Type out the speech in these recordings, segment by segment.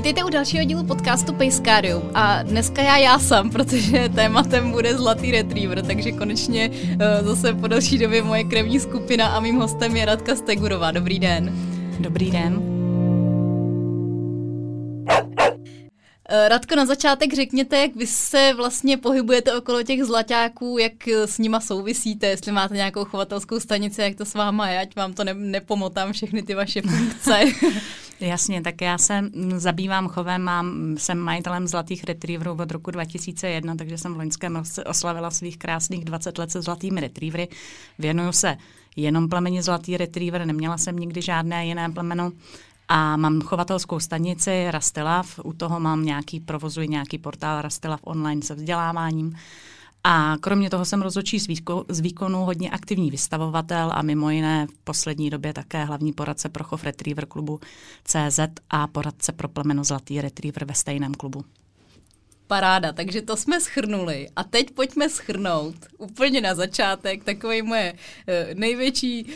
Vítejte u dalšího dílu podcastu Pejskárium a dneska já já jsem, protože tématem bude Zlatý retriever, takže konečně uh, zase po další době moje krevní skupina a mým hostem je Radka Stegurová. Dobrý den. Dobrý den. Eh, Radko, na začátek řekněte, jak vy se vlastně pohybujete okolo těch zlaťáků, jak s nima souvisíte, jestli máte nějakou chovatelskou stanici, jak to s váma je, ať vám to ne- nepomotám všechny ty vaše funkce. Jasně, tak já se zabývám chovem, mám, jsem majitelem Zlatých retrieverů od roku 2001, takže jsem v loňském roce oslavila svých krásných 20 let se Zlatými retrievery. Věnuju se jenom plemeni Zlatý retriever, neměla jsem nikdy žádné jiné plemeno. A mám chovatelskou stanici Rastilav, u toho mám nějaký, provozuji nějaký portál Rastilav online se vzděláváním. A kromě toho jsem rozhodčí z, výko, z výkonu hodně aktivní vystavovatel a mimo jiné v poslední době také hlavní poradce pro chov Retriever klubu CZ a poradce pro plemeno Zlatý Retriever ve stejném klubu. Paráda, takže to jsme schrnuli. A teď pojďme schrnout úplně na začátek takový moje uh, největší uh,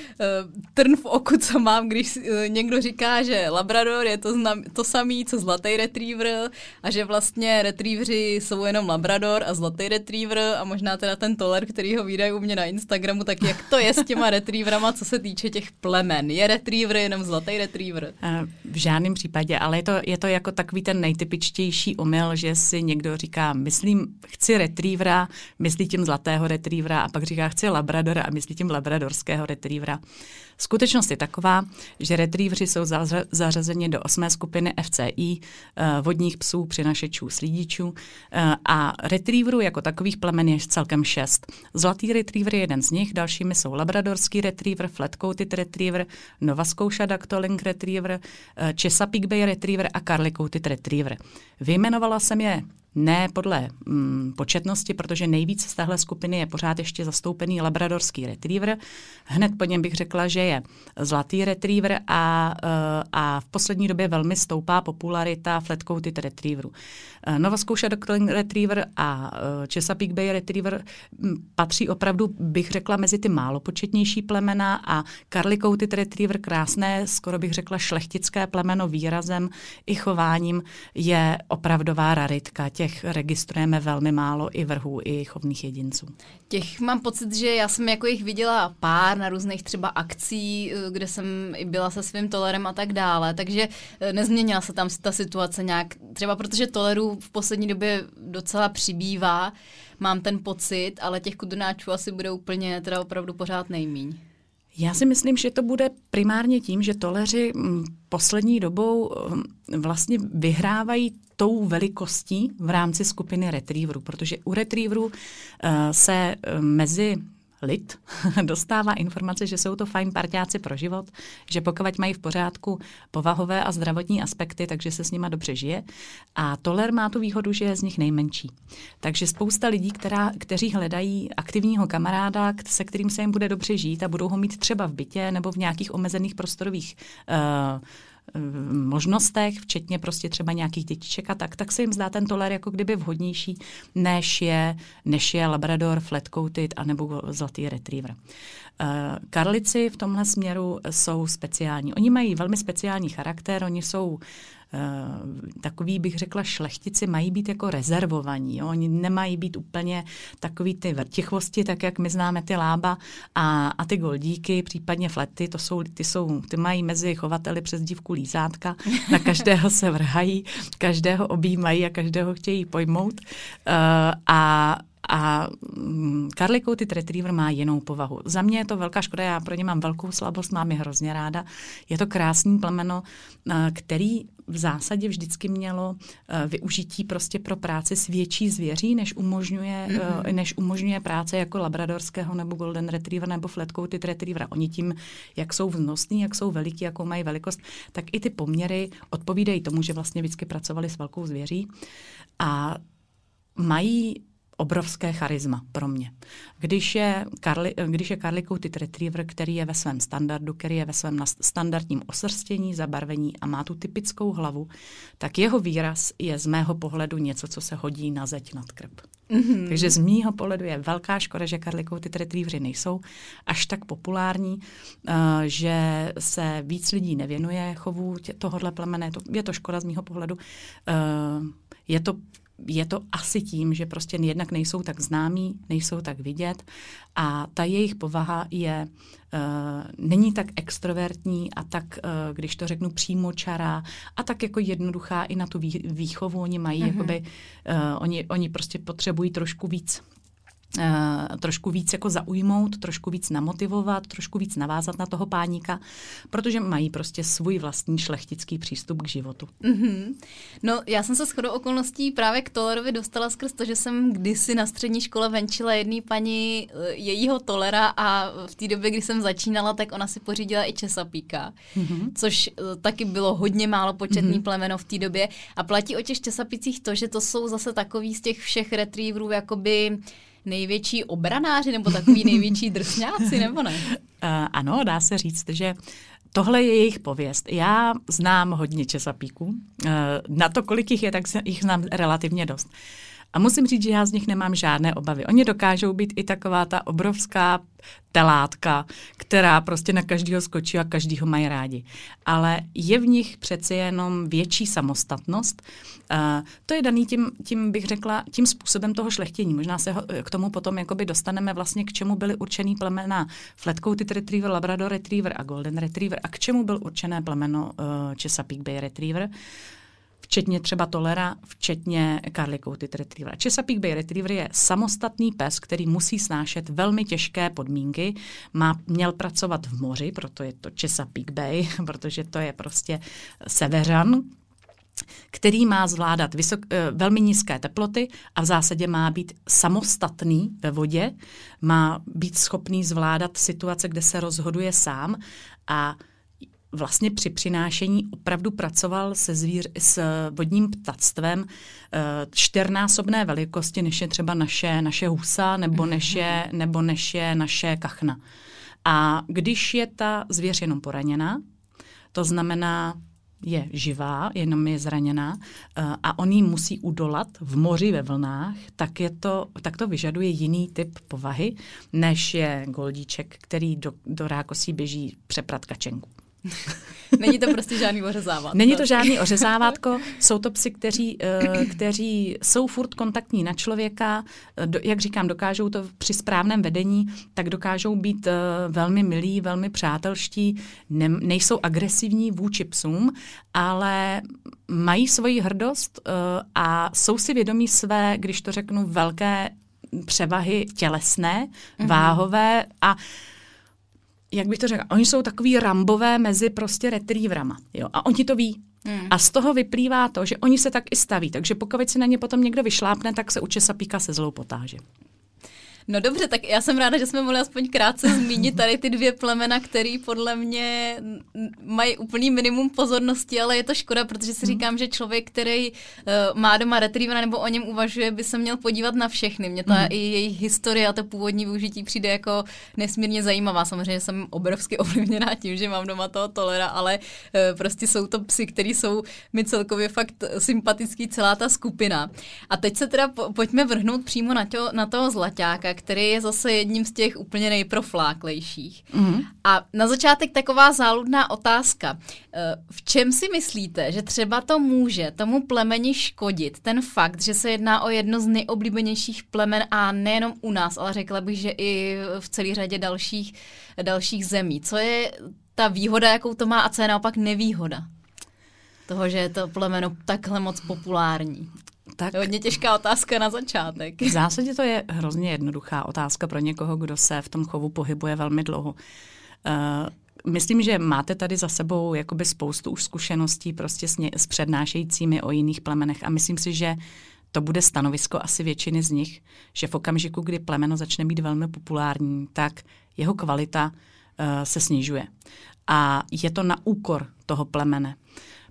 trn v oku, co mám, když uh, někdo říká, že Labrador je to, znam, to samý, co zlatý retriever a že vlastně retrieveri jsou jenom Labrador a zlatý retriever a možná teda ten toler, který ho vydají u mě na Instagramu, tak jak to je s těma retrieverama, co se týče těch plemen? Je retriever jenom zlatý retriever? V žádném případě, ale je to, je to jako takový ten nejtypičtější omyl, že si někdo někdo říká, myslím, chci retrievera, myslí tím zlatého retrievera a pak říká, chci labradora a myslí tím labradorského retrievera. Skutečnost je taková, že retrievři jsou zařazeni do osmé skupiny FCI, eh, vodních psů, přinašečů, slídičů eh, a retrieverů jako takových plemen je celkem šest. Zlatý retriever je jeden z nich, dalšími jsou labradorský retriever, flat-coated retriever, Nova Scotia Dactylink retriever, eh, Chesapeake Bay retriever a coated retriever. Vyjmenovala jsem je ne podle mm, početnosti, protože nejvíc z téhle skupiny je pořád ještě zastoupený labradorský retriever. Hned po něm bych řekla, že je zlatý retriever a, eh, a v poslední době velmi stoupá popularita flat-coated retrieveru. Eh, Nova Scotia Doctrine Retriever a eh, Chesapeake Bay Retriever hm, patří opravdu, bych řekla, mezi ty málo početnější plemena a Carly Coated Retriever, krásné, skoro bych řekla šlechtické plemeno výrazem i chováním, je opravdová raritka. Těch registrujeme velmi málo i vrhů, i chovných jedinců. Těch mám pocit, že já jsem jako jich viděla pár na různých třeba akcí, eh, kde jsem i byla se svým tolerem a tak dále, takže nezměnila se tam ta situace nějak, třeba protože toleru v poslední době docela přibývá, mám ten pocit, ale těch kudunáčů asi bude úplně teda opravdu pořád nejmíň. Já si myslím, že to bude primárně tím, že toleři mm, poslední dobou mm, vlastně vyhrávají tou velikostí v rámci skupiny retrieverů, protože u retrieverů uh, se eh, mezi lid dostává informace, že jsou to fajn parťáci pro život, že pokud mají v pořádku povahové a zdravotní aspekty, takže se s nima dobře žije. A Toler má tu výhodu, že je z nich nejmenší. Takže spousta lidí, která, kteří hledají aktivního kamaráda, se kterým se jim bude dobře žít a budou ho mít třeba v bytě nebo v nějakých omezených prostorových uh, možnostech, včetně prostě třeba nějakých dětiček a tak, tak se jim zdá ten toler jako kdyby vhodnější, než je, než je Labrador, flat-coated anebo zlatý retriever. Uh, karlici v tomhle směru jsou speciální. Oni mají velmi speciální charakter, oni jsou Eh, takový, bych řekla, šlechtici mají být jako rezervovaní. Jo? Oni nemají být úplně takový ty vrtichvosti, tak jak my známe ty lába a, a ty goldíky, případně flety, to jsou, ty, jsou, ty mají mezi chovateli přes dívku lízátka, na každého se vrhají, každého objímají a každého chtějí pojmout. Uh, a a mm, Coated Retriever má jinou povahu. Za mě je to velká škoda, já pro ně mám velkou slabost, mám je hrozně ráda. Je to krásný plemeno, eh, který v zásadě vždycky mělo eh, využití prostě pro práci s větší zvěří, než umožňuje, mm-hmm. než umožňuje práce jako labradorského nebo golden retriever nebo flat coated retriever. Oni tím, jak jsou vznosní, jak jsou veliký, jakou mají velikost, tak i ty poměry odpovídají tomu, že vlastně vždycky pracovali s velkou zvěří. A mají obrovské charisma pro mě. Když je, Karli, když je Carly Coated Retriever, který je ve svém standardu, který je ve svém standardním osrstění, zabarvení a má tu typickou hlavu, tak jeho výraz je z mého pohledu něco, co se hodí na zeď nad krb. Mm-hmm. Takže z mýho pohledu je velká škoda, že Carly Coated Retrievery nejsou až tak populární, uh, že se víc lidí nevěnuje chovu tě, tohohle plemene. Je to, je to škoda z mýho pohledu. Uh, je to je to asi tím, že prostě jednak nejsou tak známí, nejsou tak vidět a ta jejich povaha je, uh, není tak extrovertní a tak, uh, když to řeknu přímo čará a tak jako jednoduchá i na tu výchovu. Oni mají, mm-hmm. jakoby, uh, oni, oni prostě potřebují trošku víc trošku víc jako zaujmout, trošku víc namotivovat, trošku víc navázat na toho páníka, protože mají prostě svůj vlastní šlechtický přístup k životu. Mm-hmm. No, já jsem se shodou okolností právě k Tolerovi dostala skrz to, že jsem kdysi na střední škole venčila jedný paní eh, jejího Tolera a v té době, kdy jsem začínala, tak ona si pořídila i Česapíka, mm-hmm. což uh, taky bylo hodně málo početný mm-hmm. plemeno v té době a platí o těch Česapicích to, že to jsou zase takový z těch všech retrieverů jakoby největší obranáři nebo takový největší drsňáci, nebo ne? Uh, ano, dá se říct, že Tohle je jejich pověst. Já znám hodně česapíků. Uh, na to, kolik jich je, tak jich znám relativně dost. A musím říct, že já z nich nemám žádné obavy. Oni dokážou být i taková ta obrovská telátka, která prostě na každého skočí a každýho mají rádi. Ale je v nich přeci jenom větší samostatnost. Uh, to je daný tím, tím, bych řekla, tím způsobem toho šlechtění. Možná se ho, k tomu potom jakoby dostaneme vlastně, k čemu byly určený plemena Flatcoated Retriever, Labrador Retriever a Golden Retriever a k čemu byl určené plemeno uh, Chesapeake Bay Retriever. Uh, včetně třeba Tolera, včetně Carly Coated Retrievera. Chesapeake Bay Retriever je samostatný pes, který musí snášet velmi těžké podmínky. Má, měl pracovat v moři, proto je to Chesapeake Bay, protože to je prostě severan, který má zvládat vysok, eh, velmi nízké teploty a v zásadě má být samostatný ve vodě, má být schopný zvládat situace, kde se rozhoduje sám a vlastně při přinášení opravdu pracoval se zvíř, s vodním ptactvem eh, čtyřnásobné velikosti, než je třeba naše, naše husa nebo mhm. než je, nebo než je naše kachna. A když je ta zvěř jenom poraněná, to znamená, je živá, jenom je zraněná eh, a on jí musí udolat v moři ve vlnách, tak, je to, tak to vyžaduje jiný typ povahy, než je goldíček, který do, do rákosí běží přeprat kačenku. Není to prostě žádný ořezávátko. Není to žádný ořezávátko, jsou to psy, kteří, uh, kteří jsou furt kontaktní na člověka, do, jak říkám, dokážou to při správném vedení, tak dokážou být uh, velmi milí, velmi přátelští, ne, nejsou agresivní vůči psům, ale mají svoji hrdost a jsou si vědomí své, když to řeknu, velké převahy tělesné, mm-hmm. váhové a uh, jak bych to řekla, oni jsou takový rambové mezi prostě retrieverama. Jo? A oni to ví. Hmm. A z toho vyplývá to, že oni se tak i staví. Takže pokud se na ně potom někdo vyšlápne, tak se u Česapíka se zlou potáže. No dobře, tak já jsem ráda, že jsme mohli aspoň krátce zmínit tady ty dvě plemena, které podle mě mají úplný minimum pozornosti, ale je to škoda, protože si mhm. říkám, že člověk, který uh, má doma retrievera nebo o něm uvažuje, by se měl podívat na všechny. Mě ta mm. i jejich historie a to původní využití přijde jako nesmírně zajímavá. Samozřejmě jsem obrovsky ovlivněná tím, že mám doma toho tolera, ale uh, prostě jsou to psy, které jsou mi celkově fakt sympatický celá ta skupina. A teď se teda po, pojďme vrhnout přímo na, to, na toho zlaťáka, který je zase jedním z těch úplně nejprofláklejších. Mm-hmm. A na začátek taková záludná otázka. Eh, v čem si myslíte, že třeba to může tomu plemeni škodit, ten fakt, že se jedná o jedno z nejoblíbenějších plemen a nejenom u nás, ale řekla bych, že i v celé řadě dalších, dalších zemí. Co je ta výhoda, jakou to má a co je naopak nevýhoda? toho, že je to plemeno takhle moc populární. Tak, hodně těžká otázka na začátek. V zásadě to je hrozně jednoduchá otázka pro někoho, kdo se v tom chovu pohybuje velmi dlouho. Uh, myslím, že máte tady za sebou jakoby spoustu už zkušeností prostě s, ně, s přednášejícími o jiných plemenech a myslím si, že to bude stanovisko asi většiny z nich, že v okamžiku, kdy plemeno začne být velmi populární, tak jeho kvalita uh, se snižuje. A je to na úkor toho plemene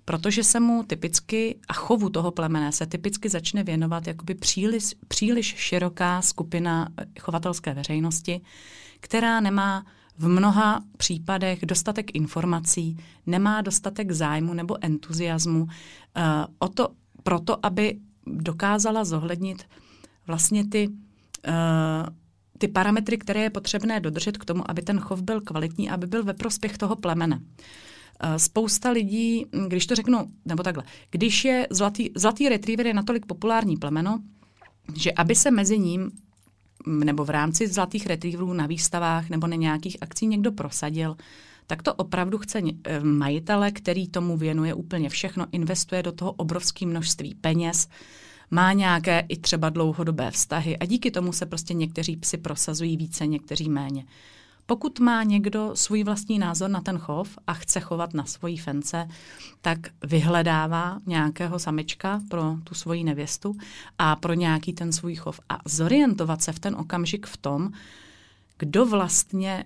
protože se mu typicky a chovu toho plemene se typicky začne věnovat jakoby příliš, příliš široká skupina chovatelské veřejnosti, která nemá v mnoha případech dostatek informací, nemá dostatek zájmu nebo entuziasmu uh, o to, proto, aby dokázala zohlednit vlastně ty, uh, ty parametry, které je potřebné dodržet k tomu, aby ten chov byl kvalitní, aby byl ve prospěch toho plemene. Uh, spousta lidí, když to řeknu, nebo takhle, když je zlatý, zlatý retriever je natolik populární plemeno, že aby se mezi ním nebo v rámci zlatých retrieverů na výstavách nebo na nějakých akcí někdo prosadil, tak to opravdu chce eh, majitele, který tomu věnuje úplně všechno, investuje do toho obrovské množství peněz, má nějaké i třeba dlouhodobé vztahy a díky tomu se prostě někteří psi prosazují více, někteří méně. Pokud má někdo svůj vlastní názor na ten chov a chce chovat na svojí fence, tak vyhledává nějakého samička pro tu svoji nevěstu a pro nějaký ten svůj chov. A zorientovat se v ten okamžik v tom, kdo vlastně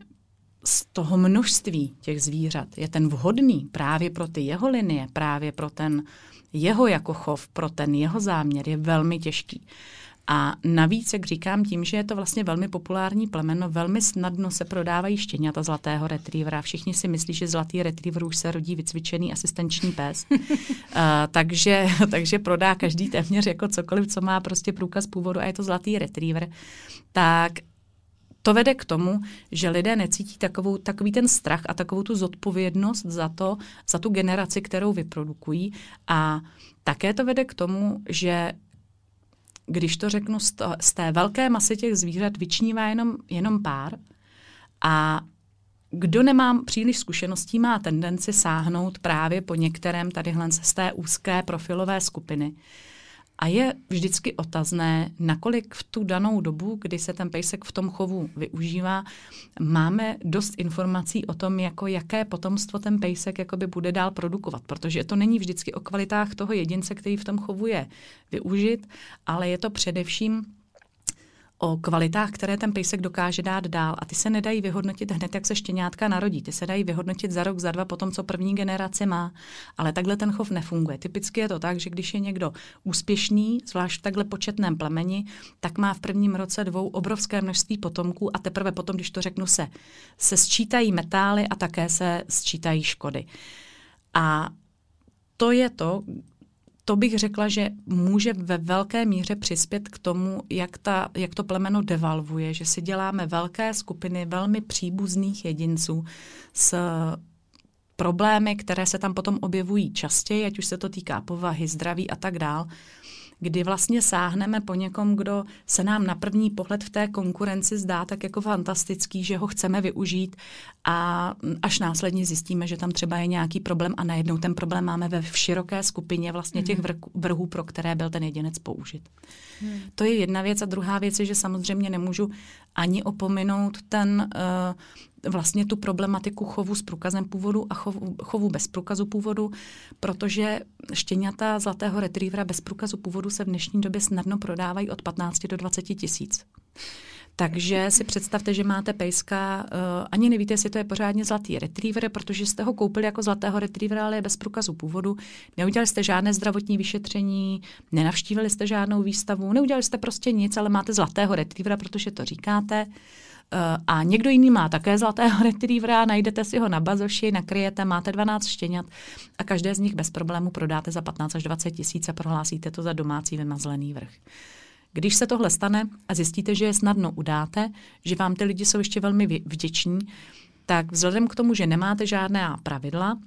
z toho množství těch zvířat je ten vhodný právě pro ty jeho linie, právě pro ten jeho jako chov, pro ten jeho záměr je velmi těžký. A navíc, jak říkám, tím, že je to vlastně velmi populární plemeno, velmi snadno se prodávají štěňata zlatého retrievera. Všichni si myslí, že zlatý retriever už se rodí vycvičený asistenční pes. uh, takže, takže prodá každý téměř jako cokoliv, co má prostě průkaz původu a je to zlatý retriever. Tak to vede k tomu, že lidé necítí takovou, takový ten strach a takovou tu zodpovědnost za to, za tu generaci, kterou vyprodukují. A také to vede k tomu, že když to řeknu, z, té velké masy těch zvířat vyčnívá jenom, jenom pár a kdo nemá příliš zkušeností, má tendenci sáhnout právě po některém tadyhle z té úzké profilové skupiny. A je vždycky otazné, nakolik v tu danou dobu, kdy se ten pejsek v tom chovu využívá, máme dost informací o tom, jako jaké potomstvo ten pejsek jakoby bude dál produkovat. Protože to není vždycky o kvalitách toho jedince, který v tom chovu je využit, ale je to především o kvalitách, které ten pejsek dokáže dát dál. A ty se nedají vyhodnotit hned, jak se štěňátka narodí. Ty se dají vyhodnotit za rok, za dva, potom, co první generace má. Ale takhle ten chov nefunguje. Typicky je to tak, že když je někdo úspěšný, zvlášť v takhle početném plemeni, tak má v prvním roce dvou obrovské množství potomků a teprve potom, když to řeknu se, se sčítají metály a také se sčítají škody. A to je to, to bych řekla, že může ve velké míře přispět k tomu, jak, ta, jak to plemeno devalvuje, že si děláme velké skupiny velmi příbuzných jedinců s problémy, které se tam potom objevují častěji, ať už se to týká povahy, zdraví a tak dál kdy vlastně sáhneme po někom, kdo se nám na první pohled v té konkurenci zdá tak jako fantastický, že ho chceme využít a až následně zjistíme, že tam třeba je nějaký problém a najednou ten problém máme ve široké skupině vlastně těch mhm. vrhů, pro které byl ten jedinec použit. Hmm. To je jedna věc a druhá věc je, že samozřejmě nemůžu ani opominout ten uh, vlastně tu problematiku chovu s průkazem původu a chovu, chovu bez průkazu původu, protože štěňata zlatého retrievera bez průkazu původu se v dnešní době snadno prodávají od 15 do 20 tisíc. Takže si představte, že máte pejska, uh, ani nevíte, jestli to je pořádně zlatý retriever, protože jste ho koupili jako zlatého retrievera, ale je bez průkazu původu. Neudělali jste žádné zdravotní vyšetření, nenavštívili jste žádnou výstavu, neudělali jste prostě nic, ale máte zlatého retrievera, protože to říkáte. Uh, a někdo jiný má také zlatého retrievera, najdete si ho na bazoši, nakryjete, máte 12 štěňat a každé z nich bez problému prodáte za 15 až 20 tisíc a prohlásíte to za domácí vymazlený vrch. Když se tohle stane a zjistíte, že je snadno udáte, že vám ty lidi jsou ještě velmi vděční, tak vzhledem k tomu, že nemáte žádná pravidla,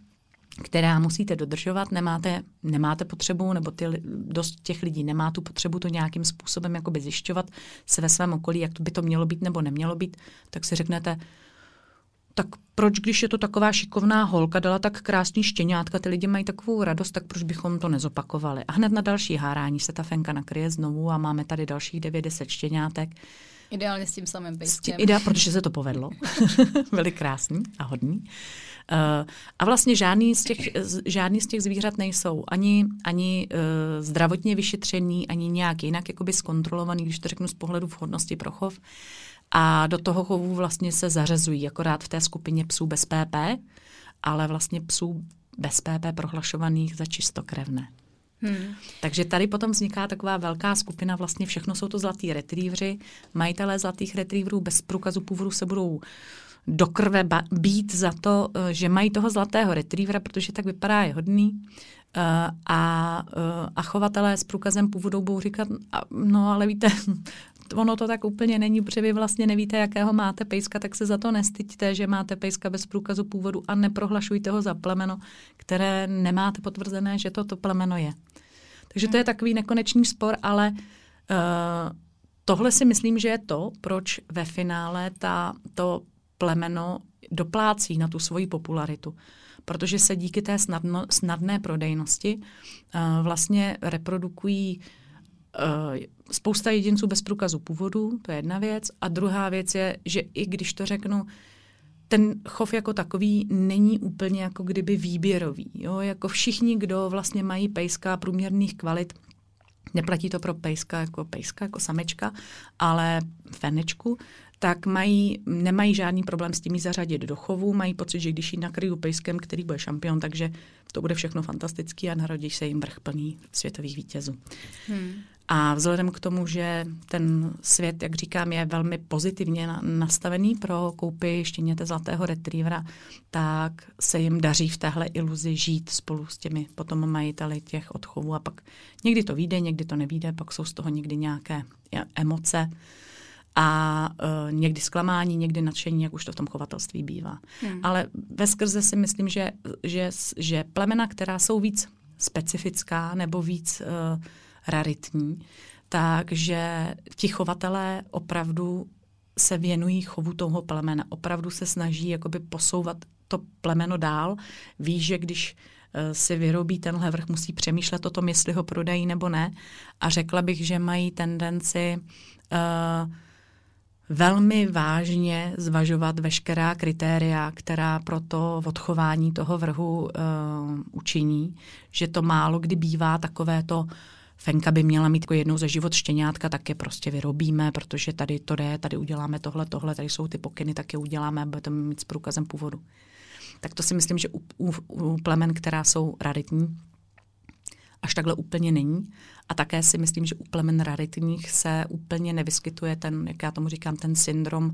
která musíte dodržovat, nemáte, nemáte potřebu, nebo ty, dost těch lidí nemá tu potřebu to nějakým způsobem jakoby zjišťovat se ve svém okolí, jak to by to mělo být nebo nemělo být, tak si řeknete, tak proč, když je to taková šikovná holka, dala tak krásný štěňátka, ty lidi mají takovou radost, tak proč bychom to nezopakovali? A hned na další hárání se ta fenka nakryje znovu a máme tady dalších 90 štěňátek. Ideálně s tím samým pejskem. Ideál, protože se to povedlo. Byli krásní a hodní. Uh, a vlastně žádný z, těch, žádný z těch zvířat nejsou ani, ani uh, zdravotně vyšetřený, ani nějak jinak jakoby zkontrolovaný, když to řeknu z pohledu vhodnosti pro chov. A do toho chovu vlastně se zařazují, akorát v té skupině psů bez PP, ale vlastně psů bez PP prohlašovaných za čistokrevné. Hmm. Takže tady potom vzniká taková velká skupina, vlastně všechno jsou to zlatí retrievři. Majitelé zlatých retrieverů bez průkazu původu se budou do krve být za to, eh, že mají toho zlatého retrievera, protože tak vypadá je hodný. Uh, a, uh, a chovatelé s průkazem původu budou říkat, no ale víte, ono to tak úplně není, protože vy vlastně nevíte, jakého máte pejska, tak se za to nestyďte, že máte pejska bez průkazu původu a neprohlašujte ho za plemeno, které nemáte potvrzené, že to to plemeno je. Takže to je takový nekonečný spor, ale uh, tohle si myslím, že je to, proč ve finále ta, to plemeno doplácí na tu svoji popularitu. Protože se díky té snadno, snadné prodejnosti uh, vlastně reprodukují uh, spousta jedinců bez průkazu původu, to je jedna věc. A druhá věc je, že i když to řeknu, ten chov jako takový není úplně jako kdyby výběrový. Jo? Jako všichni, kdo vlastně mají pejska průměrných kvalit, neplatí to pro pejska jako pejska, jako samečka, ale fenečku, tak mají, nemají žádný problém s tím jí zařadit do chovu, mají pocit, že když ji nakryju pejskem, který bude šampion, takže to bude všechno fantastický a narodí se jim vrch plný světových vítězů. Hmm. A vzhledem k tomu, že ten svět, jak říkám, je velmi pozitivně nastavený pro koupy štěněte zlatého retrievera, tak se jim daří v téhle iluzi žít spolu s těmi potom majiteli těch odchovů a pak někdy to vyjde, někdy to nevíde, pak jsou z toho někdy nějaké emoce a uh, někdy zklamání, někdy nadšení, jak už to v tom chovatelství bývá. Hmm. Ale ve skrze si myslím, že, že, že plemena, která jsou víc specifická nebo víc uh, raritní, takže ti chovatelé opravdu se věnují chovu toho plemena. Opravdu se snaží jakoby posouvat to plemeno dál. Ví, že když uh, si vyrobí tenhle vrch, musí přemýšlet o tom, jestli ho prodají nebo ne. A řekla bych, že mají tendenci uh, velmi vážně zvažovat veškerá kritéria, která pro to odchování toho vrhu uh, učiní, že to málo kdy bývá takové to, Fenka by měla mít jako jednou za život štěňátka, tak je prostě vyrobíme, protože tady to jde, tady uděláme tohle, tohle, tady jsou ty pokyny, tak je uděláme a budeme mít s průkazem původu. Tak to si myslím, že u, u, u plemen, která jsou raritní, až takhle úplně není. A také si myslím, že u plemen raritních se úplně nevyskytuje ten, jak já tomu říkám, ten syndrom uh,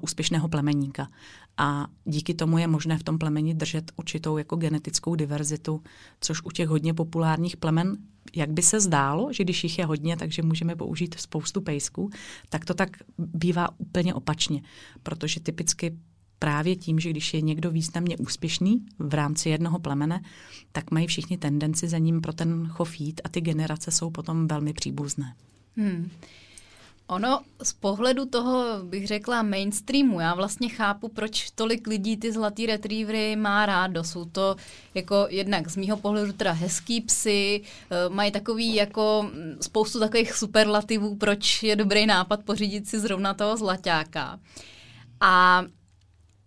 úspěšného plemeníka. A díky tomu je možné v tom plemeni držet určitou jako genetickou diverzitu, což u těch hodně populárních plemen, jak by se zdálo, že když jich je hodně, takže můžeme použít spoustu pejsků, tak to tak bývá úplně opačně, protože typicky právě tím, že když je někdo významně úspěšný v rámci jednoho plemene, tak mají všichni tendenci za ním pro ten chov jít a ty generace jsou potom velmi příbuzné. Hmm. Ono z pohledu toho, bych řekla, mainstreamu, já vlastně chápu, proč tolik lidí ty zlatý retrievery má rádo. Jsou to jako jednak z mýho pohledu teda hezký psy, eh, mají takový jako spoustu takových superlativů, proč je dobrý nápad pořídit si zrovna toho zlaťáka. A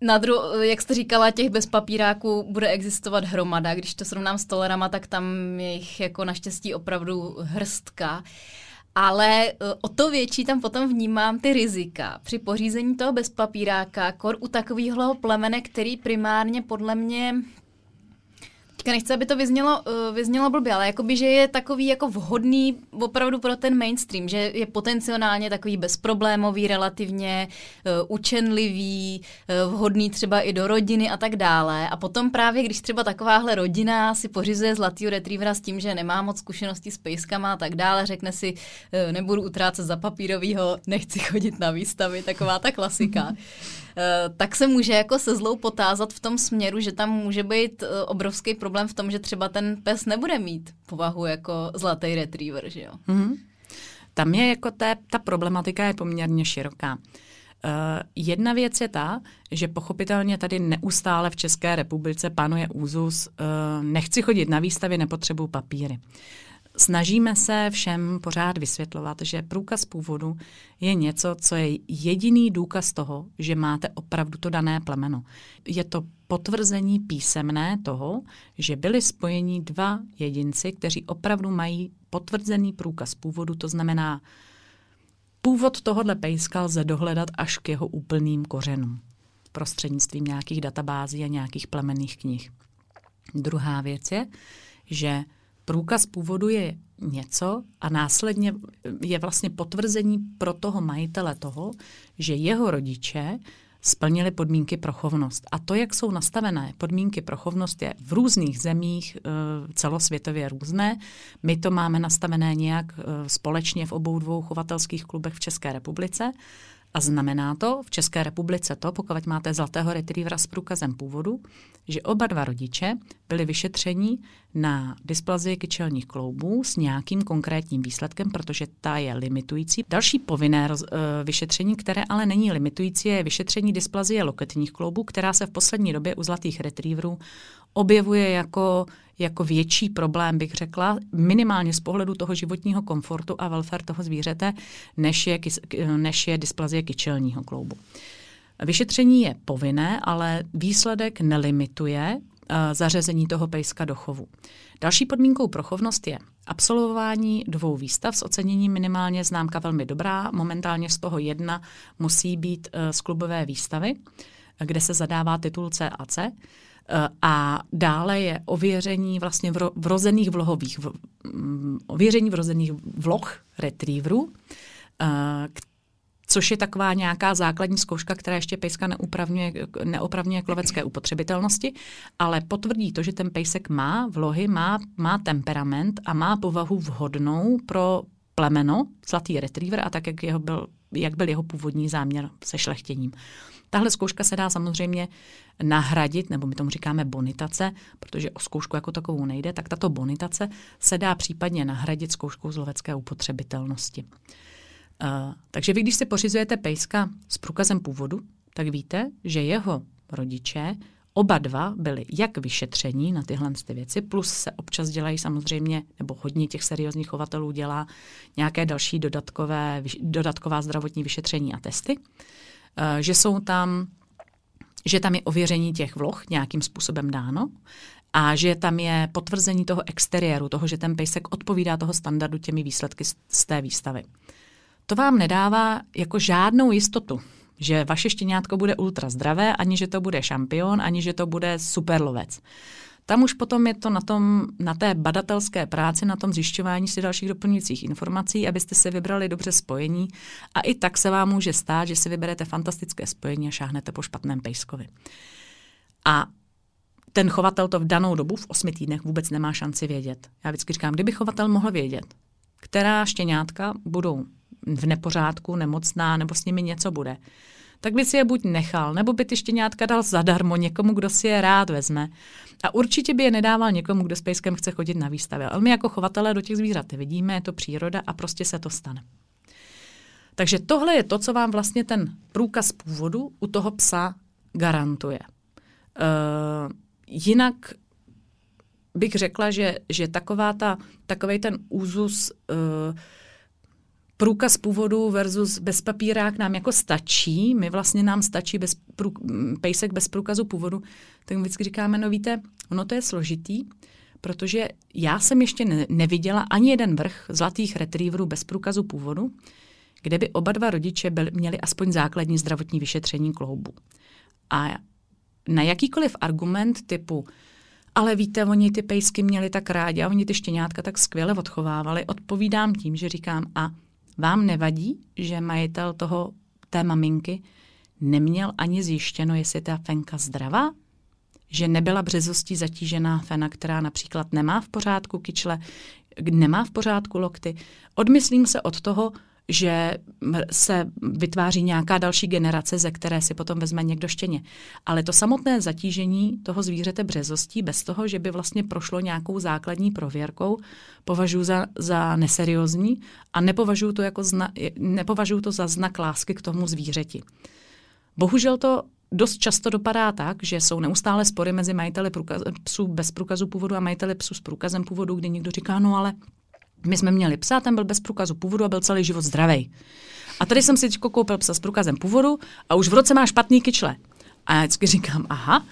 na dru- jak jste říkala, těch bez papíráků bude existovat hromada. Když to srovnám s tolerama, tak tam je jich jako naštěstí opravdu hrstka. Ale eh, o to větší tam potom vnímám ty rizika. Při pořízení toho bez papíráka, kor u takového plemene, který primárně podle mě teďka nechci, aby to vyznělo, uh, vyznělo blbě, ale jakoby, že je takový jako vhodný opravdu pro ten mainstream, že je potenciálně takový bezproblémový, relativně uh, učenlivý, uh, vhodný třeba i do rodiny a tak dále. A potom právě, když třeba takováhle rodina si pořizuje zlatý retrievera s tím, že nemá moc zkušeností s pejskama a tak dále, řekne si, uh, nebudu utrácet za papírovýho, nechci chodit na výstavy, taková ta klasika. Eh, tak se může jako se zlou potázat v tom směru, že tam může být eh, obrovský problém v tom, že třeba ten pes nebude mít povahu jako zlatý retriever, že jo? Mm-hmm. Tam je jako té, ta problematika je poměrně široká. Uh, jedna věc je ta, že pochopitelně tady neustále v České republice panuje úzus, uh, nechci chodit na výstavy, nepotřebuji papíry. Snažíme se všem pořád vysvětlovat, že průkaz původu je něco, co je jediný důkaz toho, že máte opravdu to dané plemeno. Je to potvrzení písemné toho, že byli spojeni dva jedinci, kteří opravdu mají potvrzený průkaz původu, to znamená, původ tohohle pejska lze dohledat až k jeho úplným kořenům prostřednictvím nějakých databází a nějakých plemenných knih. Druhá věc je, že průkaz původu je něco a následně je vlastně potvrzení pro toho majitele toho, že jeho rodiče splnili podmínky pro chovnost. A to, jak jsou nastavené podmínky pro chovnost, je v různých zemích eh, celosvětově různé. My to máme nastavené nějak eh, společně v obou dvou chovatelských klubech v České republice. A znamená to v České republice to, pokud máte zlatého retrievera s průkazem původu, že oba dva rodiče byli vyšetřeni na dysplazii kyčelních kloubů s nějakým konkrétním výsledkem, protože ta je limitující. Další povinné roz, uh, vyšetření, které ale není limitující, je vyšetření dysplazie loketních kloubů, která se v poslední době u zlatých retrieverů objevuje jako, jako větší problém, bych řekla, minimálně z pohledu toho životního komfortu a welfare toho zvířete, než je, než je dysplazie kyčelního kloubu. Vyšetření je povinné, ale výsledek nelimituje uh, zařazení toho pejska do chovu. Další podmínkou pro chovnost je absolvování dvou výstav s oceněním minimálně známka velmi dobrá. Momentálně z toho jedna musí být uh, z klubové výstavy, kde se zadává titul CAC. A dále je ověření vlastně vrozených vlohových, mm, ověření vrozených vloh retrieverů, eh, což je taková nějaká základní zkouška, která ještě pejska neopravňuje, neopravňuje k lovecké upotřebitelnosti, ale potvrdí to, že ten pejsek má vlohy, má, má temperament a má povahu vhodnou pro plemeno, zlatý retriever a tak, jak, jeho byl, jak byl jeho původní záměr se šlechtěním. Tahle zkouška se dá samozřejmě nahradit, nebo my tomu říkáme bonitace, protože o zkoušku jako takovou nejde, tak tato bonitace se dá případně nahradit zkouškou z lovecké upotřebitelnosti. Uh, takže vy, když si pořizujete pejska s průkazem původu, tak víte, že jeho rodiče Oba dva byli jak vyšetření na tyhle ty věci, plus se občas dělají samozřejmě, nebo hodně těch seriózních chovatelů dělá nějaké další dodatkové, dodatková zdravotní vyšetření a testy. Eh, že jsou tam, že tam je ověření těch vloh nějakým způsobem dáno a že tam je potvrzení toho exteriéru, toho, že ten pejsek odpovídá toho standardu těmi výsledky z té výstavy. To vám nedává jako žádnou jistotu, že vaše štěňátko bude ultra zdravé, ani že to bude šampion, ani že to bude superlovec. Tam už potom je to na, tom, na té badatelské práci, na tom zjišťování si dalších doplňujících informací, abyste si vybrali dobře spojení a i tak se vám může stát, že si vyberete fantastické spojení a šáhnete po špatném pejskovi. A ten chovatel to v danou dobu v osmi týdnech vůbec nemá šanci vědět. Já vždycky říkám, kdyby chovatel mohl vědět, která štěňátka budou v nepořádku, nemocná, nebo s nimi něco bude, tak by si je buď nechal, nebo by ty štěňátka dal zadarmo někomu, kdo si je rád vezme. A určitě by je nedával někomu, kdo s pejskem chce chodit na výstavy. Ale my jako chovatelé do těch zvířat vidíme, je to příroda a prostě se to stane. Takže tohle je to, co vám vlastně ten průkaz původu u toho psa garantuje. Uh, jinak bych řekla, že, že taková ta, takovej ten úzus uh, průkaz původu versus bezpapírák nám jako stačí, my vlastně nám stačí bez prů, pejsek bez průkazu původu, tak vždycky říkáme, no víte, ono to je složitý, protože já jsem ještě ne, neviděla ani jeden vrch zlatých retrieverů bez průkazu původu, kde by oba dva rodiče byli, měli aspoň základní zdravotní vyšetření kloubu. A na jakýkoliv argument typu ale víte, oni ty pejsky měli tak rádi a oni ty štěňátka tak skvěle odchovávali, odpovídám tím, že říkám a vám nevadí, že majitel toho, té maminky neměl ani zjištěno, jestli ta fenka zdravá? Že nebyla březostí zatížená fena, která například nemá v pořádku kyčle, nemá v pořádku lokty. Odmyslím se od toho, že se vytváří nějaká další generace, ze které si potom vezme někdo štěně. Ale to samotné zatížení toho zvířete březostí bez toho, že by vlastně prošlo nějakou základní prověrkou, považuji za, za neseriózní a nepovažuji to, jako zna, nepovažuji to za znak lásky k tomu zvířeti. Bohužel to dost často dopadá tak, že jsou neustále spory mezi majiteli průkaz, psů bez průkazu původu a majiteli psů s průkazem původu, kdy někdo říká, no ale my jsme měli psa, ten byl bez průkazu původu a byl celý život zdravý. A tady jsem si koupil psa s průkazem původu a už v roce má špatný kyčle. A já vždycky říkám, aha,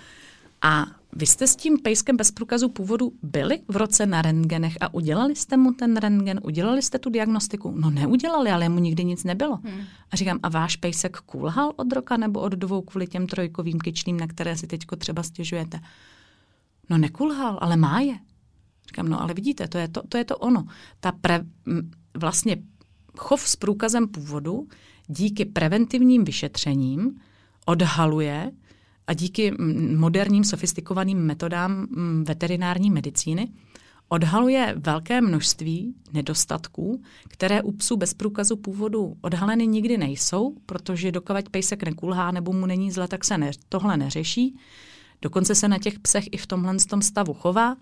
a vy jste s tím pejskem bez průkazu původu byli v roce na rentgenech a udělali jste mu ten rentgen, udělali jste tu diagnostiku? No neudělali, ale mu nikdy nic nebylo. Hmm. A říkám, a váš pejsek kulhal od roka nebo od dvou kvůli těm trojkovým kyčlím, na které si teď třeba stěžujete? No nekulhal, ale má je. Říkám, no ale vidíte, to je to, to, je to ono. Ta pre, vlastně chov s průkazem původu díky preventivním vyšetřením odhaluje a díky moderním sofistikovaným metodám veterinární medicíny odhaluje velké množství nedostatků, které u psů bez průkazu původu odhaleny nikdy nejsou, protože dokovat pejsek nekulhá nebo mu není zle, tak se ne, tohle neřeší. Dokonce se na těch psech i v tomhle tom stavu chová,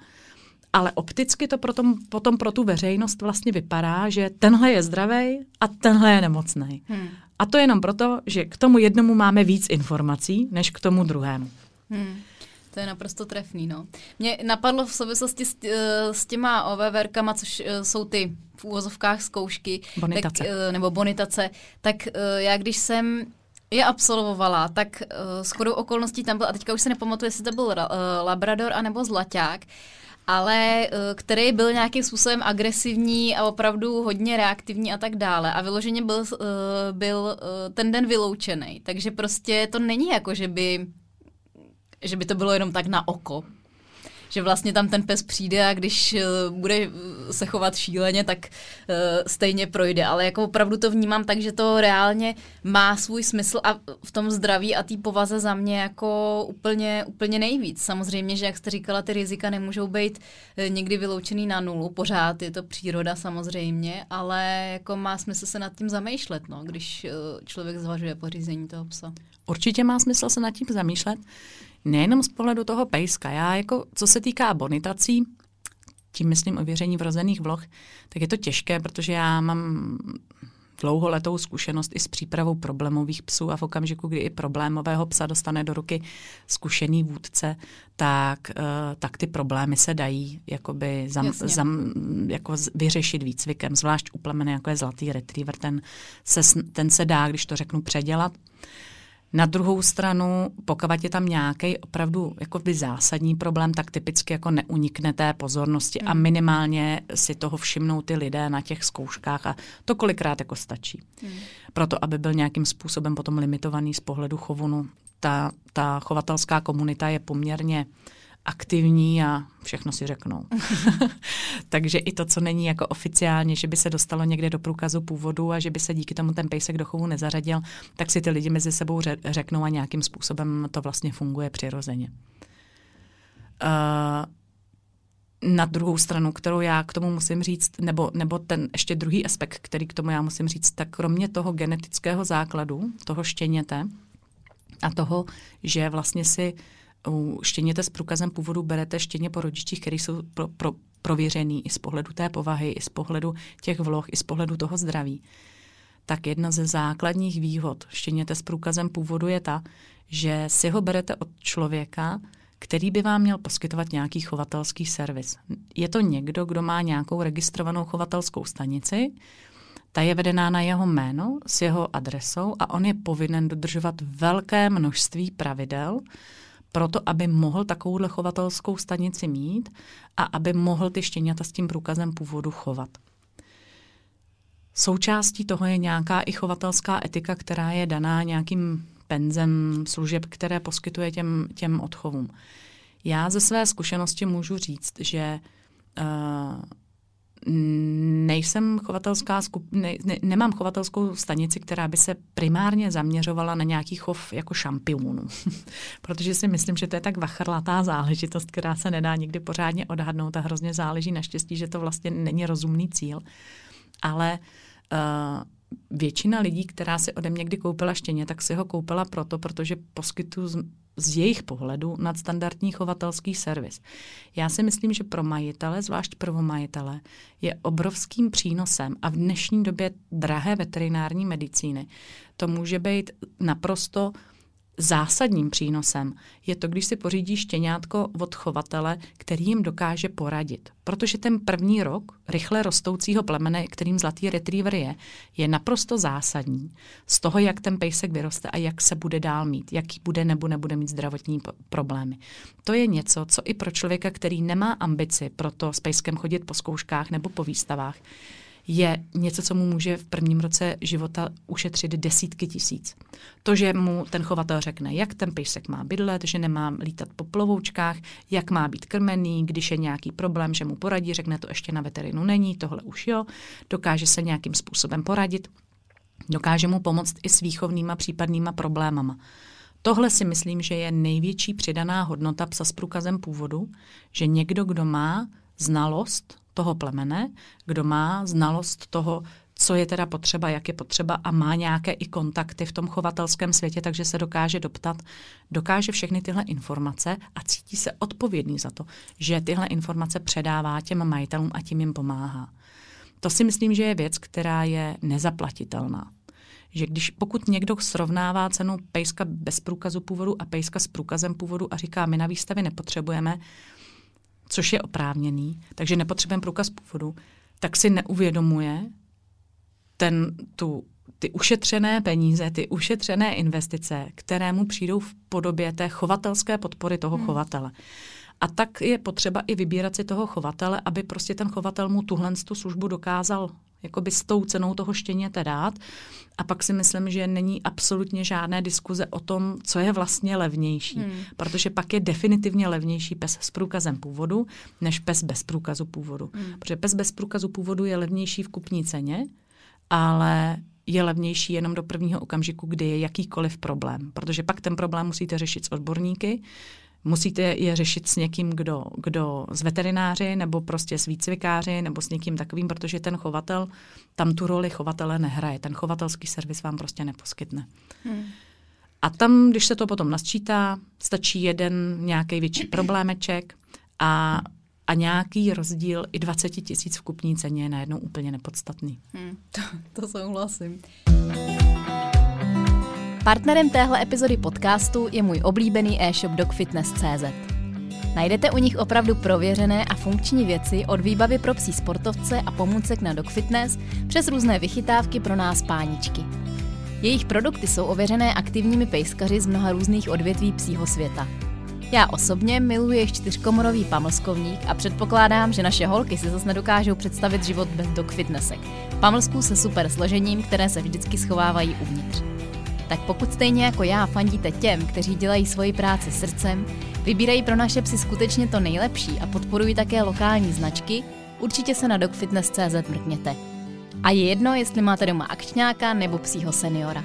ale opticky to potom, potom pro tu veřejnost vlastně vypadá, že tenhle je zdravý a tenhle je nemocný. Hmm. A to jenom proto, že k tomu jednomu máme víc informací, než k tomu druhému. Hmm. To je naprosto trefný, no. Mě napadlo v souvislosti s, eh, s těma OVVRkama, což eh, jsou ty v úvozovkách zkoušky. Bonitace. Tak, eh, nebo bonitace. Tak já když jsem je absolvovala, tak s chodou okolností tam byl, a teďka už se nepamatuju, jestli to byl Labrador anebo Zlaťák, ale který byl nějakým způsobem agresivní a opravdu hodně reaktivní a tak dále. A vyloženě byl, byl ten den vyloučený. Takže prostě to není jako, že by že by to bylo jenom tak na oko. Že vlastně tam ten pes přijde a když uh, bude eh, se chovat šíleně, tak uh, stejně projde. Ale jako opravdu to vnímám tak, že to reálně má svůj smysl a v tom zdraví a té povaze za mě jako úplně, úplně nejvíc. Samozřejmě, že jak jste říkala, ty rizika nemůžou být někdy vyloučený na nulu. Pořád je to příroda samozřejmě, ale jako má smysl se nad tím zamýšlet, no, když člověk zvažuje pořízení toho psa. Určitě má smysl se nad tím zamýšlet nejenom z pohledu toho pejska. Já jako, co se týká bonitací, tím myslím ověření vrozených vloh, tak je to těžké, protože já mám dlouholetou zkušenost i s přípravou problémových psů a v okamžiku, kdy i problémového psa dostane do ruky zkušený vůdce, tak, uh, tak ty problémy se dají jakoby zam, zam, jako vyřešit výcvikem, zvlášť u plemene, jako je zlatý retriever, ten se, ten se dá, když to řeknu, předělat. Na druhou stranu, pokud je tam nějaký opravdu jako by zásadní problém, tak typicky jako neunikne té pozornosti hmm. a minimálně si toho všimnou ty lidé na těch zkouškách a to kolikrát jako stačí. Hmm. Proto, aby byl nějakým způsobem potom limitovaný z pohledu chovunu. Ta, ta chovatelská komunita je poměrně uh, aktivní a všechno si řeknou. Takže i to, co není jako oficiálně, že by se dostalo někde do průkazu původu a že by se díky tomu ten pejsek do chovu nezařadil, tak si ty lidi mezi sebou řeknou a nějakým způsobem to vlastně funguje přirozeně. Uh, na druhou stranu, kterou já k tomu musím říct, nebo, nebo ten ještě druhý aspekt, který k tomu já musím říct, tak kromě toho genetického základu, toho štěněte a toho, že vlastně si uh, u štěněte s průkazem původu berete štěně po rodičích, který jsou pro, pro, prověřený i z pohledu té povahy, i z pohledu těch vloh, i z pohledu toho zdraví, tak jedna ze základních výhod štěněte s průkazem původu je ta, že si ho berete od člověka, který by vám měl poskytovat nějaký chovatelský servis. Je to někdo, kdo má nějakou registrovanou chovatelskou stanici, ta je vedená na jeho jméno s jeho adresou a on je povinen dodržovat velké množství pravidel, proto, aby mohl takovouhle chovatelskou stanici mít a aby mohl ty štěňata s tím průkazem původu chovat. Součástí toho je nějaká i chovatelská etika, která je daná nějakým penzem služeb, které poskytuje těm, těm odchovům. Já ze své zkušenosti můžu říct, že uh, nejsem chovatelská skup, ne, ne, nemám chovatelskou stanici, která by se primárně zaměřovala na nějaký chov jako šampionů. Protože si myslím, že to je tak vachrlatá záležitost, která se nedá nikdy pořádně odhadnout a hrozně záleží naštěstí, že to vlastně není rozumný cíl. Ale uh, většina lidí, která si ode mě kdy koupila štěně, tak si ho koupila proto, protože poskytuju z, z jejich pohledu nadstandardní chovatelský servis. Já si myslím, že pro majitele, zvlášť prvomajitele, je obrovským přínosem a v dnešní době drahé veterinární medicíny to může být naprosto zásadním přínosem je to, když si pořídí štěňátko od chovatele, který jim dokáže poradit. Protože ten první rok rychle rostoucího plemene, kterým zlatý retriever je, je naprosto zásadní z toho, jak ten pejsek vyroste a jak se bude dál mít, jaký bude nebo nebude mít zdravotní problémy. To je něco, co i pro člověka, který nemá ambici pro to s pejskem chodit po zkouškách nebo po výstavách, je něco, co mu může v prvním roce života ušetřit desítky tisíc. To, že mu ten chovatel řekne, jak ten pejsek má bydlet, že nemá lítat po plovoučkách, jak má být krmený, když je nějaký problém, že mu poradí, řekne to ještě na veterinu není, tohle už jo, dokáže se nějakým způsobem poradit, dokáže mu pomoct i s výchovnýma případnýma problémama. Tohle si myslím, že je největší přidaná hodnota psa s průkazem původu, že někdo, kdo má znalost toho plemene, kdo má znalost toho, co je teda potřeba, jak je potřeba a má nějaké i kontakty v tom chovatelském světě, takže se dokáže doptat, dokáže všechny tyhle informace a cítí se odpovědný za to, že tyhle informace předává těm majitelům a tím jim pomáhá. To si myslím, že je věc, která je nezaplatitelná že když pokud někdo srovnává cenu pejska bez průkazu původu a pejska s průkazem původu a říká, my na výstavě nepotřebujeme, což je oprávněný, takže nepotřebujeme průkaz původu, tak si neuvědomuje ten, tu, ty ušetřené peníze, ty ušetřené investice, které mu přijdou v podobě té chovatelské podpory toho hmm. chovatele. A tak je potřeba i vybírat si toho chovatele, aby prostě ten chovatel mu tuhle tu službu dokázal jakoby s tou cenou toho štěněte dát. A pak si myslím, že není absolutně žádné diskuze o tom, co je vlastně levnější. Hmm. Protože pak je definitivně levnější pes s průkazem původu, než pes bez průkazu původu. Hmm. Protože pes bez průkazu původu je levnější v kupní ceně, ale je levnější jenom do prvního okamžiku, kdy je jakýkoliv problém. Protože pak ten problém musíte řešit s odborníky, musíte je řešit s někým, kdo, kdo z veterináři nebo prostě s výcvikáři nebo s někým takovým, protože ten chovatel tam tu roli chovatele nehraje. Ten chovatelský servis vám prostě neposkytne. Hmm. A tam, když se to potom nasčítá, stačí jeden nějaký větší problémeček a, a nějaký rozdíl i 20 tisíc v kupní ceně je najednou úplně nepodstatný. Hmm, to, to souhlasím. Partnerem téhle epizody podcastu je můj oblíbený e-shop dogfitness.cz. Najdete u nich opravdu prověřené a funkční věci od výbavy pro psí sportovce a pomůcek na dogfitness přes různé vychytávky pro nás páničky. Jejich produkty jsou ověřené aktivními pejskaři z mnoha různých odvětví psího světa. Já osobně miluji čtyřkomorový pamlskovník a předpokládám, že naše holky si zase nedokážou představit život bez dogfitnessek. Pamlsků se super složením, které se vždycky schovávají uvnitř. Tak pokud stejně jako já fandíte těm, kteří dělají svoji práci srdcem, vybírají pro naše psy skutečně to nejlepší a podporují také lokální značky, určitě se na dogfitness.cz mrkněte. A je jedno, jestli máte doma akčňáka nebo psího seniora.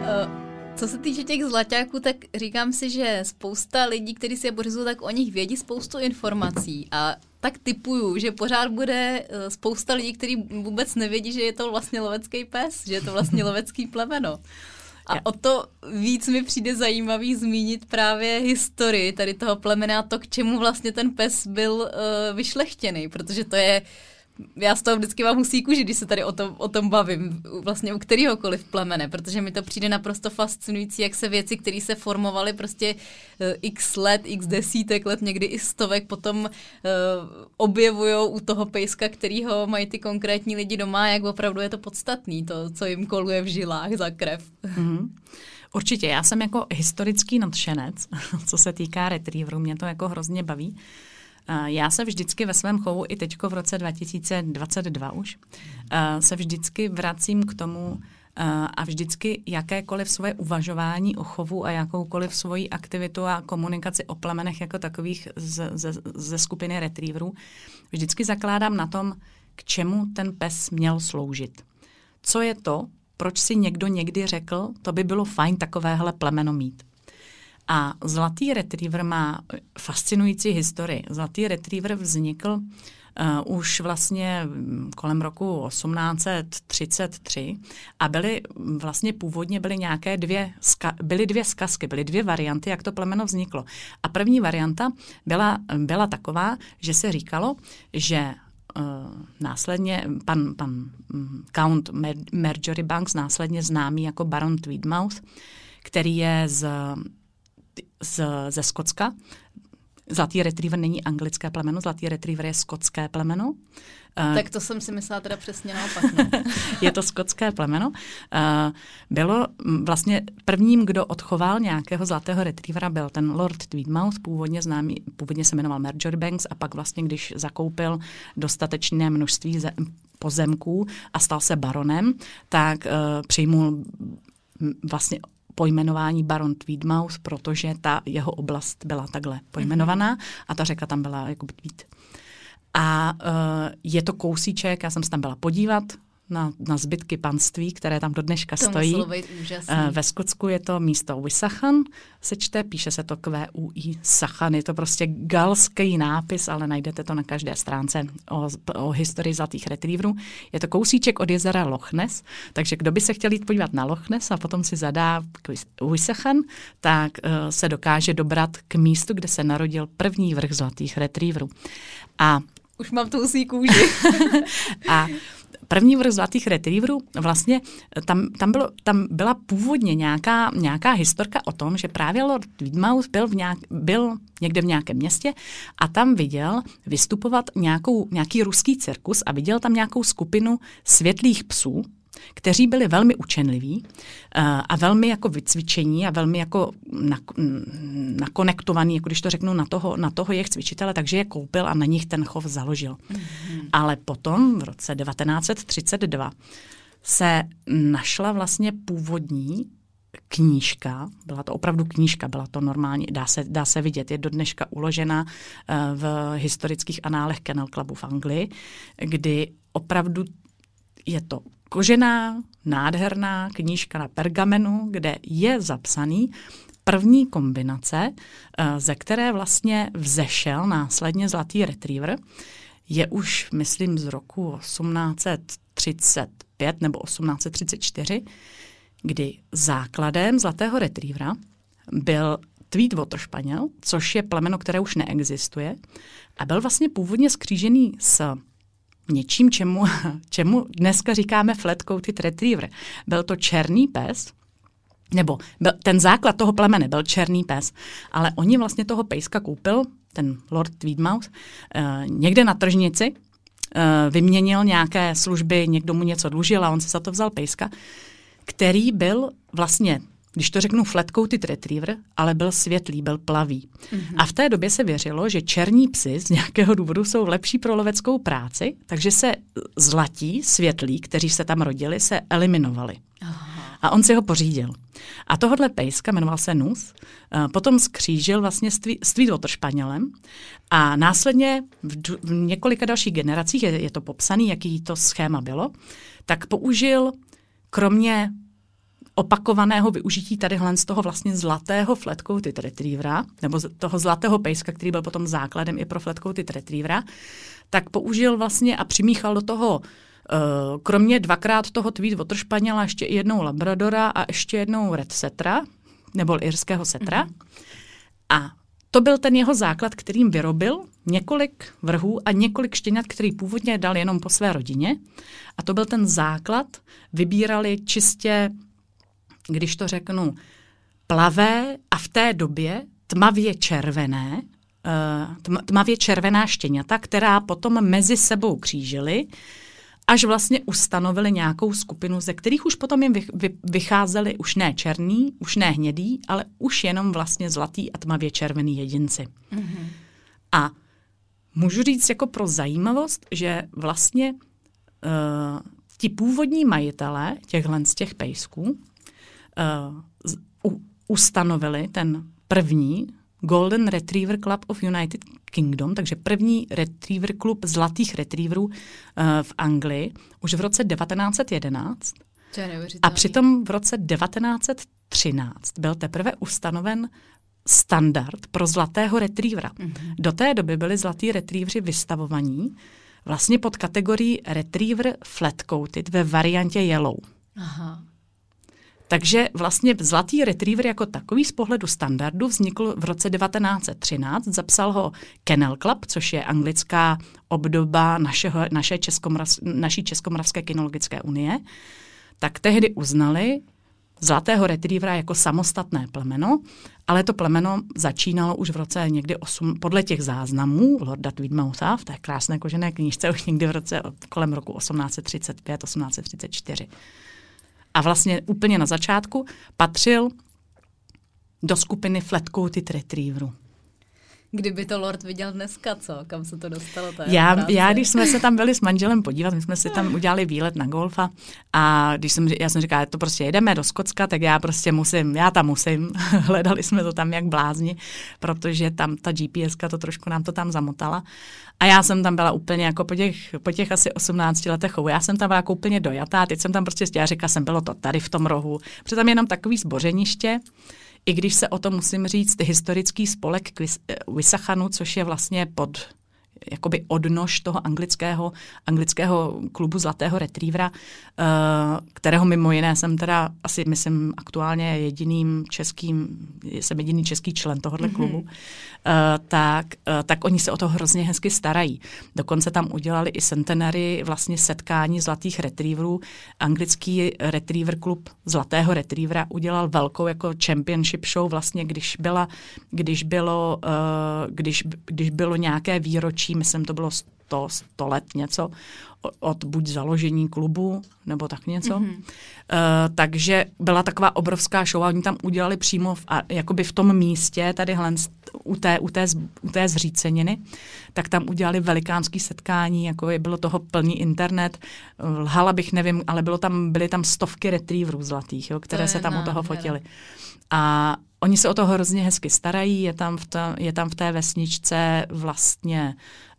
Uh, co se týče těch zlaťáků, tak říkám si, že spousta lidí, kteří si je pořizují, tak o nich vědí spoustu informací a tak typuju, že pořád bude eh, spousta lidí, kteří vůbec nevědí, že je to vlastně lovecký pes, že je to vlastně lovecký plemeno. A o to víc mi přijde zajímavý zmínit právě historii tady toho plemena a to, k čemu vlastně ten pes byl uh, vyšlechtěný, protože to je já z toho vždycky mám husí kůži, když se tady o tom, o tom bavím, vlastně u kteréhokoliv plemene, protože mi to přijde naprosto fascinující, jak se věci, které se formovaly prostě uh, x let, x desítek let, někdy i stovek, potom uh, objevují u toho pejska, kterýho mají ty konkrétní lidi doma, jak opravdu je to podstatný, to, co jim koluje v žilách za krev. Mm-hmm. Určitě, já jsem jako historický nadšenec, co se týká retrieverů, mě to jako hrozně baví. Já se vždycky ve svém chovu, i teď v roce 2022 už, se vždycky vracím k tomu, a vždycky jakékoliv svoje uvažování o chovu a jakoukoliv svoji aktivitu a komunikaci o plemenech jako takových z, ze, ze skupiny retrieverů, vždycky zakládám na tom, k čemu ten pes měl sloužit. Co je to, proč si někdo někdy řekl, to by bylo fajn takovéhle plemeno mít. A Zlatý retriever má fascinující historii. Zlatý retriever vznikl Uh, už vlastně kolem roku 1833 a byly vlastně původně byly nějaké dvě, byly dvě zkazky, byly dvě varianty, jak to plemeno vzniklo. A první varianta byla, byla taková, že se říkalo, že uh, následně pan, pan um, Count Marjorie Banks, následně známý jako Baron Tweedmouth, který je z z, ze Skotska, zlatý retriever není anglické plemeno, zlatý retriever je skotské plemeno. Uh, tak to jsem si myslela teda přesně naopak. No. je to skotské plemeno. Uh, bylo vlastně prvním, kdo odchoval nějakého zlatého retrievera, byl ten Lord Tweedmouth, původně známý, původně se jmenoval Marjorie Banks a pak vlastně, když zakoupil dostatečné množství pozemků a stal se baronem, tak uh, přijmul vlastně pojmenování Baron Tweedmouth, protože ta jeho oblast byla takhle pojmenovaná a ta řeka tam byla jako Tweed. A uh, je to kousíček, já jsem se tam byla podívat, na, na zbytky panství, které tam do dneška to stojí. úžasný. Ve Skotsku je to místo Wisachan, se čte, píše se to QUI Sachan, je to prostě galský nápis, ale najdete to na každé stránce o, o historii zlatých retrieverů. Je to kousíček od jezera Loch Ness, takže kdo by se chtěl jít podívat na Loch Ness a potom si zadá Wisachan, tak uh, se dokáže dobrat k místu, kde se narodil první vrch zlatých retrieverů. A už mám tu kůži. a první vrch zlatých retrieverů, vlastně tam, tam, bylo, tam byla původně nějaká, nějaká historka o tom, že právě Lord Widmouth byl, v nějak, byl někde v nějakém městě a tam viděl vystupovat nějakou, nějaký ruský cirkus a viděl tam nějakou skupinu světlých psů, kteří byli velmi učenliví uh, a velmi jako vycvičení a velmi jako nakonektovaní, jako když to řeknu, na toho, na toho jejich cvičitele, takže je koupil a na nich ten chov založil. Mm-hmm. Ale potom v roce 1932 se našla vlastně původní knížka, byla to opravdu knížka, byla to normálně, dá se, dá se vidět, je do dneška uložena uh, v historických análech Kennel Clubu v Anglii, kdy opravdu je to kožená, nádherná knížka na pergamenu, kde je zapsaný první kombinace, eh, ze které vlastně vzešel následně zlatý retriever. Je už, myslím, z roku 1835 nebo 1834, kdy základem zlatého retrievera byl Tweedwater španěl, což je plemeno, které už neexistuje, a byl vlastně původně skřížený s něčím, čemu, čemu dneska říkáme flat-coated retriever. Byl to černý pes, nebo byl, ten základ toho plemene byl černý pes, ale oni vlastně toho pejska koupil, ten Lord Tweedmouth, uh, někde na tržnici, uh, vyměnil nějaké služby, někdo mu něco dlužil a on se za to vzal pejska, který byl vlastně když to řeknu flat-coated retriever, ale byl světlý, byl plavý. Mm-hmm. A v té době se věřilo, že černí psy z nějakého důvodu jsou lepší pro loveckou práci, takže se zlatí, světlí, kteří se tam rodili, se eliminovali. Aha. A on si ho pořídil. A tohohle pejska, jmenoval se Nus, potom skřížil vlastně s Tweedwater Španělem a následně v, v několika dalších generacích, je, je to popsaný, jaký to schéma bylo, tak použil kromě opakovaného využití tadyhle z toho vlastně zlatého flatcoated retrievera, nebo z toho zlatého pejska, který byl potom základem i pro flatcoated retrievera, tak použil vlastně a přimíchal do toho uh, kromě dvakrát toho Tweedwater Španěla ještě jednou Labradora a ještě jednou Red Setra, nebo irského setra. Mm-hmm. A to byl ten jeho základ, kterým vyrobil několik vrhů a několik štěňat, který původně dal jenom po své rodině. A to byl ten základ. Vybírali čistě když to řeknu, plavé a v té době tmavě červené, eh, tmavě červená štěňata, která potom mezi sebou křížily, až vlastně ustanovili nějakou skupinu, ze kterých už potom jim vycházeli už ne černý, už ne hnědý, ale už jenom vlastně zlatý a tmavě červený jedinci. Mm-hmm. A můžu říct jako pro zajímavost, že vlastně uh, ti původní majitelé těchhle z těch pejsků uh, ustanovili ten první Golden Retriever Club of United Kingdom, takže první retriever klub zlatých retrieverů uh, v Anglii už v roce 1911. A přitom v roce 1913 byl teprve ustanoven standard pro zlatého retrievera. Mm-hmm. Do té doby byli zlatí retrievři vystavovaní vlastně pod kategorií retriever flat coated ve variantě yellow. Aha. Takže vlastně zlatý retriever jako takový z pohledu standardu vznikl v roce 1913. Zapsal ho Kennel Club, což je anglická obdoba našeho, naše českomrav, naší Českomoravské kinologické unie. Tak tehdy uznali zlatého retrievera jako samostatné plemeno ale to plemeno začínalo už v roce někdy 8, podle těch záznamů Lorda Tweedmoutha v té krásné kožené knížce už někdy v roce kolem roku 1835, 1834. A vlastně úplně na začátku patřil do skupiny Flatcoated Retrieveru. Kdyby to Lord viděl dneska, co? Kam se to dostalo? To já, já, když jsme se tam byli s manželem podívat, my jsme si tam udělali výlet na golfa a když jsem, já jsem říkala, to prostě jedeme do Skocka, tak já prostě musím, já tam musím. Hledali jsme to tam jak blázni, protože tam ta GPS to trošku nám to tam zamotala. A já jsem tam byla úplně jako po těch, po těch asi 18 letech já jsem tam byla jako úplně dojatá, teď jsem tam prostě, já říkala jsem, bylo to tady v tom rohu, protože tam je jenom takový zbořeniště, i když se o tom musím říct, historický spolek Wisachanu, což je vlastně pod jakoby odnož toho anglického, anglického klubu Zlatého retrievera, uh, kterého mimo jiné jsem teda asi, myslím, aktuálně jediným českým, jsem jediný český člen tohohle mm-hmm. klubu, uh, tak, uh, tak oni se o to hrozně hezky starají. Dokonce tam udělali i centenary vlastně setkání zlatých retrieverů. Anglický retriever klub Zlatého retrievera udělal velkou jako championship show vlastně, když byla, když bylo, uh, když, když bylo nějaké výročí starší, myslím, to bylo 100, 100 let něco, od buď založení klubu, nebo tak něco. Mm-hmm. Uh, takže byla taková obrovská show a oni tam udělali přímo v, a, jakoby v tom místě, tady u té, u, té, u té zříceniny, tak tam udělali velikánský setkání, jako je, bylo toho plný internet. Lhala bych, nevím, ale bylo tam, byly tam stovky retrieverů zlatých, jo, které to se tam u toho fotily. A oni se o to hrozně hezky starají, je tam v, ta, je tam v té vesničce vlastně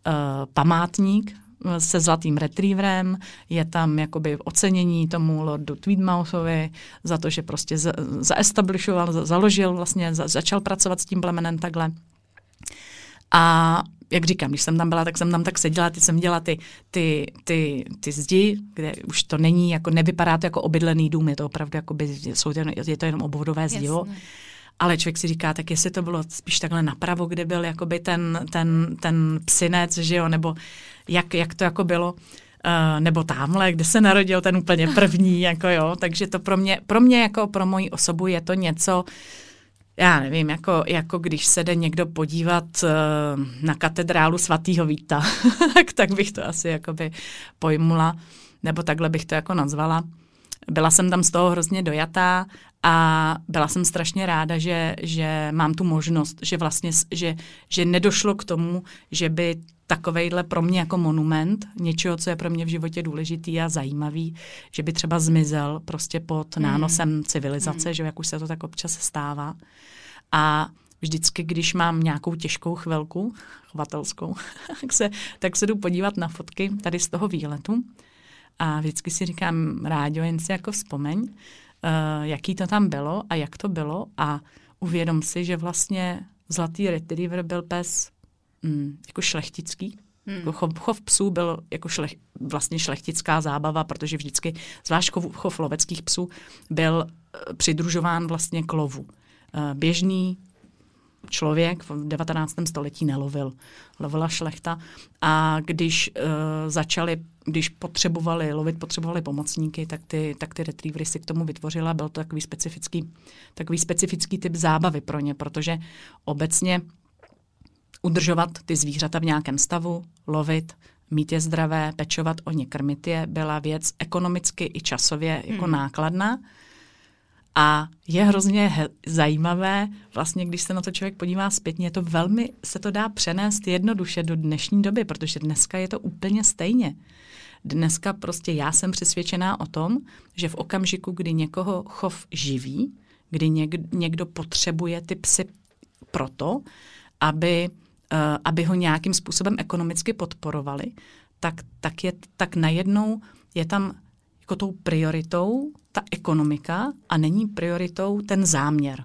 uh, památník se zlatým retrieverem, je tam jakoby ocenění tomu Lordu Tweedmouthovi za to, že prostě zaestablishoval, za, založil vlastně, za, začal pracovat s tím plemenem takhle. A jak říkám, když jsem tam byla, tak jsem tam tak seděla, teď jsem dělala ty, ty, ty, ty zdi, kde už to není, jako nevypadá to jako obydlený dům, je to opravdu, jako by, jsou to, je to jenom obvodové zdi. Ale člověk si říká, tak jestli to bylo spíš takhle napravo, kde byl jakoby ten, ten, ten psinec, že jo, nebo jak, jak to jako bylo. Uh, nebo tamhle, kde se narodil ten úplně první, jako jo, takže to pro mě, pro mě jako pro moji osobu je to něco, já nevím, jako, jako když se jde někdo podívat uh, na katedrálu svatého Víta, tak, tak bych to asi jakoby pojmula, nebo takhle bych to jako nazvala. Byla jsem tam z toho hrozně dojatá a byla jsem strašně ráda, že, že mám tu možnost, že vlastně, že, že nedošlo k tomu, že by takovejhle pro mě jako monument, něčeho, co je pro mě v životě důležitý a zajímavý, že by třeba zmizel prostě pod hmm. nánosem civilizace, mm. že jak už se to tak občas stává. A vždycky, když mám nějakou těžkou chvilku, chovatelskou, tak se, tak se jdu podívat na fotky tady z toho výletu a vždycky si říkám, rádio, jen si jako vzpomeň, jaký to tam bylo a jak to bylo a uvědom si, že vlastně zlatý retriever byl pes mm, jako šlechtický, Hmm. Jako chov, chov psů byl jako šlech, vlastně šlechtická zábava, protože vždycky, zvlášť chov, chov loveckých psů, byl uh, přidružován vlastně k lovu. Uh, běžný člověk v 19. století nelovil. Lovila šlechta a když uh, začali, když potřebovali lovit, potřebovali pomocníky, tak ty, tak ty retrievery si k tomu vytvořila. Byl to takový specifický, takový specifický typ zábavy pro ně, protože obecně udržovat ty zvířata v nějakém stavu, lovit, mít je zdravé, pečovat o ně, krmit je, byla věc ekonomicky i časově jako hmm. nákladná. A je hrozně zajímavé, vlastně když se na to člověk podívá zpětně, to velmi se to dá přenést jednoduše do dnešní doby, protože dneska je to úplně stejně. Dneska prostě já jsem přesvědčená o tom, že v okamžiku, kdy někoho chov živí, kdy něk- někdo potřebuje ty psy proto, aby, uh, aby ho nějakým způsobem ekonomicky podporovali, tak, tak, je, tak najednou je tam jako tou prioritou ta ekonomika a není prioritou ten záměr.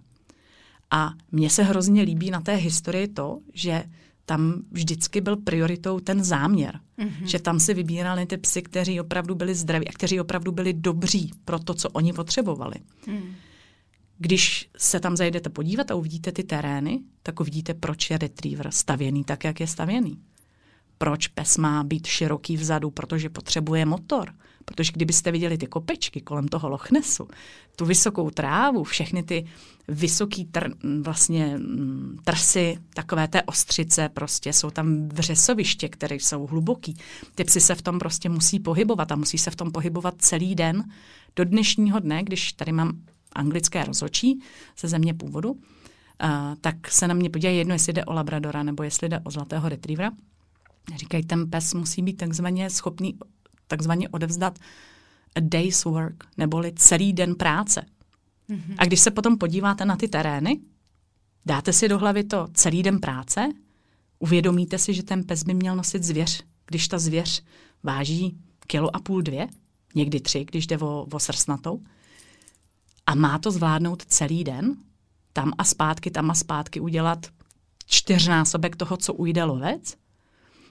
A mně se hrozně líbí na té historii to, že tam vždycky byl prioritou ten záměr. Mm-hmm. Že tam si vybírali ty psy, kteří opravdu byli zdraví a kteří opravdu byli dobří pro to, co oni potřebovali. Mm. Když se tam zajdete podívat a uvidíte ty terény, tak uvidíte, proč je retriever stavěný tak, jak je stavěný. proč pes má být široký vzadu, protože potřebuje motor. Protože kdybyste viděli ty kopečky kolem toho Lochnesu, tu vysokou trávu, všechny ty vysoký tr, vlastně mm, trsy, takové té ostřice, prostě jsou tam vřesoviště, které jsou hluboký. Ty psy se v tom prostě musí pohybovat a musí se v tom pohybovat celý den do dnešního dne, když tady mám anglické rozhočí ze země původu, uh, tak se na mě podívají jedno, jestli jde o labradora nebo jestli jde o zlatého retrievera. Říkají, ten pes musí být takzvaně schopný takzvaně odevzdat a day's work, neboli celý den práce. Mm-hmm. A když se potom podíváte na ty terény, dáte si do hlavy to celý den práce, uvědomíte si, že ten pes by měl nosit zvěř, když ta zvěř váží kilo a půl, dvě, někdy tři, když jde o, o srsnatou, a má to zvládnout celý den, tam a zpátky, tam a zpátky udělat čtyřnásobek toho, co ujde lovec,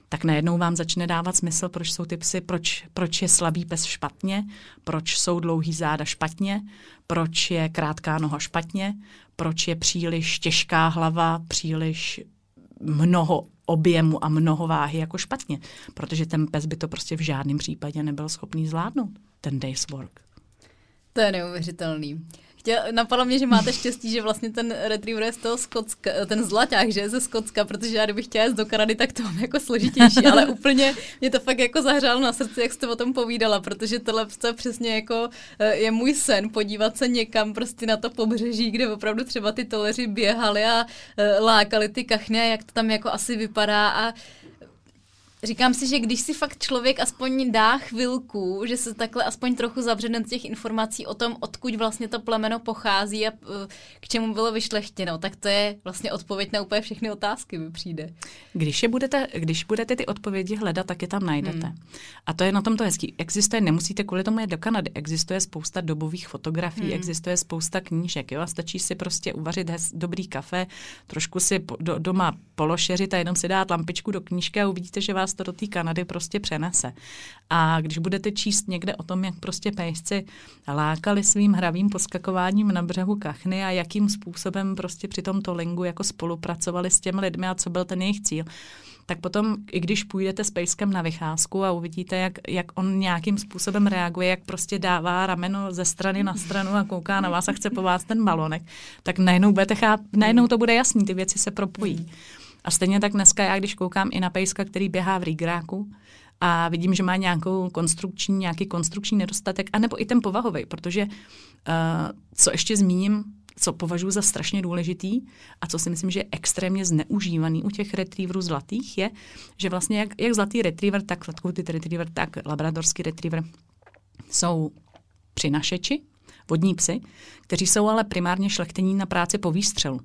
tak najednou vám začne dávat smysl, proč jsou ty psy, proč, proč je slabý pes špatně, proč jsou dlouhý záda špatně, proč je krátká noha špatně, proč je příliš těžká hlava, příliš mnoho objemu a mnoho váhy jako špatně. Protože ten pes by to prostě v žádném případě nebyl schopný zvládnout, ten day's work. To je neuvěřitelný. Chtěl, napadlo mě, že máte štěstí, že vlastně ten retriever je z toho Skotska, ten zlaťák, že je ze Skotska, protože já kdybych chtěla jít do Kanady, tak to mám jako složitější, ale úplně mě to fakt jako zahřálo na srdci, jak jste o tom povídala, protože tohle je přesně jako eh, je můj sen, podívat se někam prostě na to pobřeží, kde opravdu třeba ty toleři běhali a eh, lákali ty kachny a jak to tam jako asi vypadá a Říkám si, že když si fakt člověk aspoň dá chvilku, že se takhle aspoň trochu zavře do těch informací o tom, odkud vlastně to plemeno pochází a eh, k čemu bylo vyšlechtěno, tak to je vlastně odpověď na úplně všechny otázky mi přijde. Když, je budete, když budete ty odpovědi hledat, tak je tam najdete. Hmm. A to je na tom to hezký. Existuje, nemusíte kvůli tomu jít do Kanady, existuje spousta dobových fotografií, hmm. existuje spousta knížek, jo, a stačí si prostě uvařit hez, dobrý kafe, trošku si po, do, doma pološeřit a jenom si dát lampičku do knížky a uvidíte, že vás vás to do té Kanady prostě přenese. A když budete číst někde o tom, jak prostě pejsci lákali svým hravým poskakováním na břehu kachny a jakým způsobem prostě při tom tolingu jako spolupracovali s těmi lidmi a co byl ten jejich cíl, tak potom, i když půjdete s pejskem na vycházku a uvidíte, jak, jak on nějakým způsobem reaguje, jak prostě dává rameno ze strany na stranu a kouká na vás a chce po vás ten balonek, tak najednou, budete cháp, najednou to bude jasný, ty věci se propojí. A stejně tak dneska já, když koukám i na pejska, který běhá v rigráku, a vidím, že má nějakou konstrukční, nějaký konstrukční nedostatek, anebo i ten povahový, protože uh, co ještě zmíním, co považuji za strašně důležitý a co si myslím, že je extrémně zneužívaný u těch retrieverů zlatých, je, že vlastně jak, jak zlatý retriever, tak zlatkoutý retriever, tak labradorský retriever jsou přinašeči, vodní psy, kteří jsou ale primárně šlechtení na práci po výstřelu.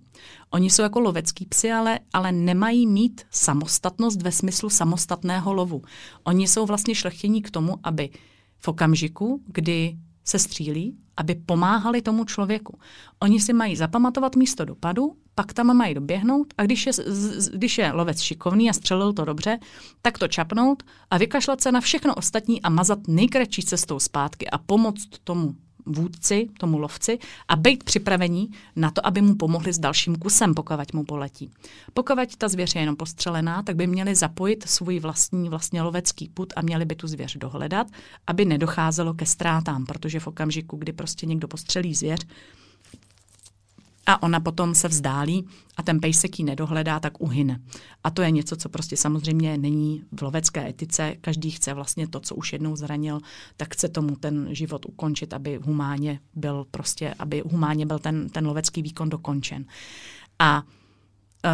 Oni jsou jako lovecký psy, ale, ale nemají mít samostatnost ve smyslu samostatného lovu. Oni jsou vlastně šlechtění k tomu, aby v okamžiku, kdy se střílí, aby pomáhali tomu člověku. Oni si mají zapamatovat místo dopadu, pak tam mají doběhnout a když je, když je lovec šikovný a střelil to dobře, tak to čapnout a vykašlat se na všechno ostatní a mazat nejkratší cestou zpátky a pomoct tomu vůdci, tomu lovci a být připravení na to, aby mu pomohli s dalším kusem, pokud mu poletí. Pokud ta zvěř je jenom postřelená, tak by měli zapojit svůj vlastní vlastně lovecký put a měli by tu zvěř dohledat, aby nedocházelo ke ztrátám, protože v okamžiku, kdy prostě někdo postřelí zvěř, a ona potom se vzdálí a ten pejsek ji nedohledá, tak uhyne. A to je něco, co prostě samozřejmě není v lovecké etice. Každý chce vlastně to, co už jednou zranil, tak chce tomu ten život ukončit, aby humánně byl prostě, aby humánně byl ten, ten lovecký výkon dokončen. A uh,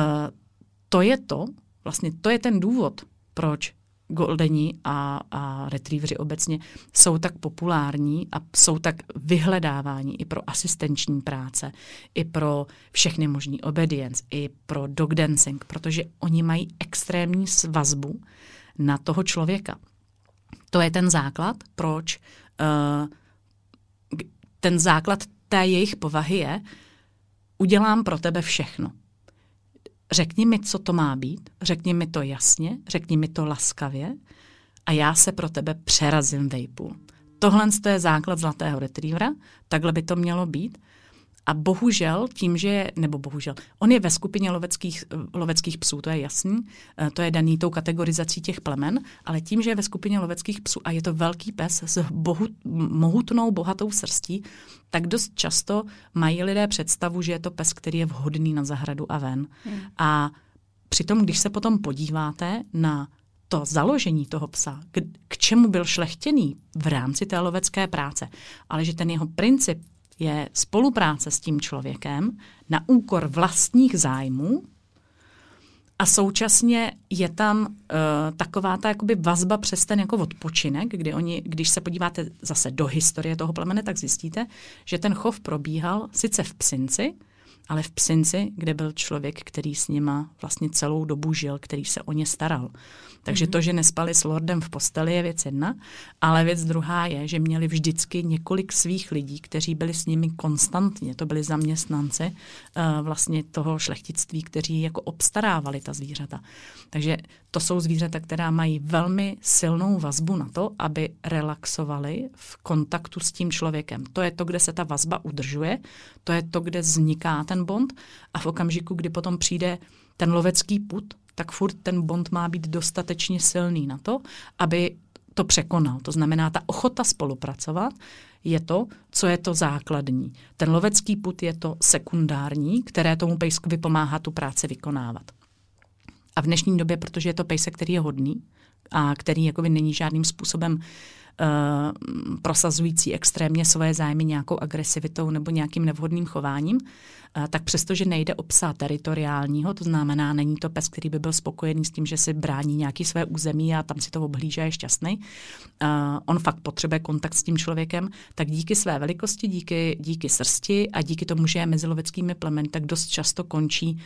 to je to, vlastně to je ten důvod, proč goldeni a, a retrieveri obecně jsou tak populární a jsou tak vyhledávání i pro asistenční práce, i pro všechny možný obedience, i pro dog dancing, protože oni mají extrémní svazbu na toho člověka. To je ten základ, proč uh, ten základ té jejich povahy je, udělám pro tebe všechno. Řekni mi, co to má být, řekni mi to jasně, řekni mi to laskavě a já se pro tebe přerazím vejpůl. Tohle je základ zlatého retrievera, takhle by to mělo být. A bohužel tím, že, nebo bohužel, on je ve skupině loveckých, loveckých psů, to je jasný, eh, to je daný tou kategorizací těch plemen, ale tím, že je ve skupině loveckých psů a je to velký pes s bohu, mohutnou, bohatou srstí, tak dost často mají lidé představu, že je to pes, který je vhodný na zahradu a ven. Hmm. A přitom, když se potom podíváte na to založení toho psa, k, k čemu byl šlechtěný v rámci té lovecké práce, ale že ten jeho princip je spolupráce s tím člověkem na úkor vlastních zájmů a současně je tam uh, taková ta jakoby vazba přes ten jako odpočinek, kdy oni, když se podíváte zase do historie toho plemene, tak zjistíte, že ten chov probíhal sice v Psinci, ale v Psinci, kde byl člověk, který s nima vlastně celou dobu žil, který se o ně staral. Takže mm-hmm. to, že nespali s Lordem v posteli, je věc jedna, ale věc druhá je, že měli vždycky několik svých lidí, kteří byli s nimi konstantně. To byli zaměstnanci uh, vlastně toho šlechtictví, kteří jako obstarávali ta zvířata. Takže to jsou zvířata, která mají velmi silnou vazbu na to, aby relaxovali v kontaktu s tím člověkem. To je to, kde se ta vazba udržuje, to je to, kde vzniká ten bond a v okamžiku, kdy potom přijde ten lovecký put, tak furt ten bond má být dostatečně silný na to, aby to překonal. To znamená, ta ochota spolupracovat je to, co je to základní. Ten lovecký put je to sekundární, které tomu pejskovi pomáhá tu práci vykonávat. A v dnešní době, protože je to pejsek, který je hodný a který jakoby není žádným způsobem prosazující extrémně svoje zájmy nějakou agresivitou nebo nějakým nevhodným chováním, uh, tak přestože nejde o psa teritoriálního, to znamená, není to pes, který by byl spokojený s tím, že si brání nějaký své území a tam si to obhlíží a je šťastný. Uh, on fakt potřebuje kontakt s tím člověkem, tak díky své velikosti, díky, díky srsti a díky tomu, že je mezi loveckými plemeny, tak dost často končí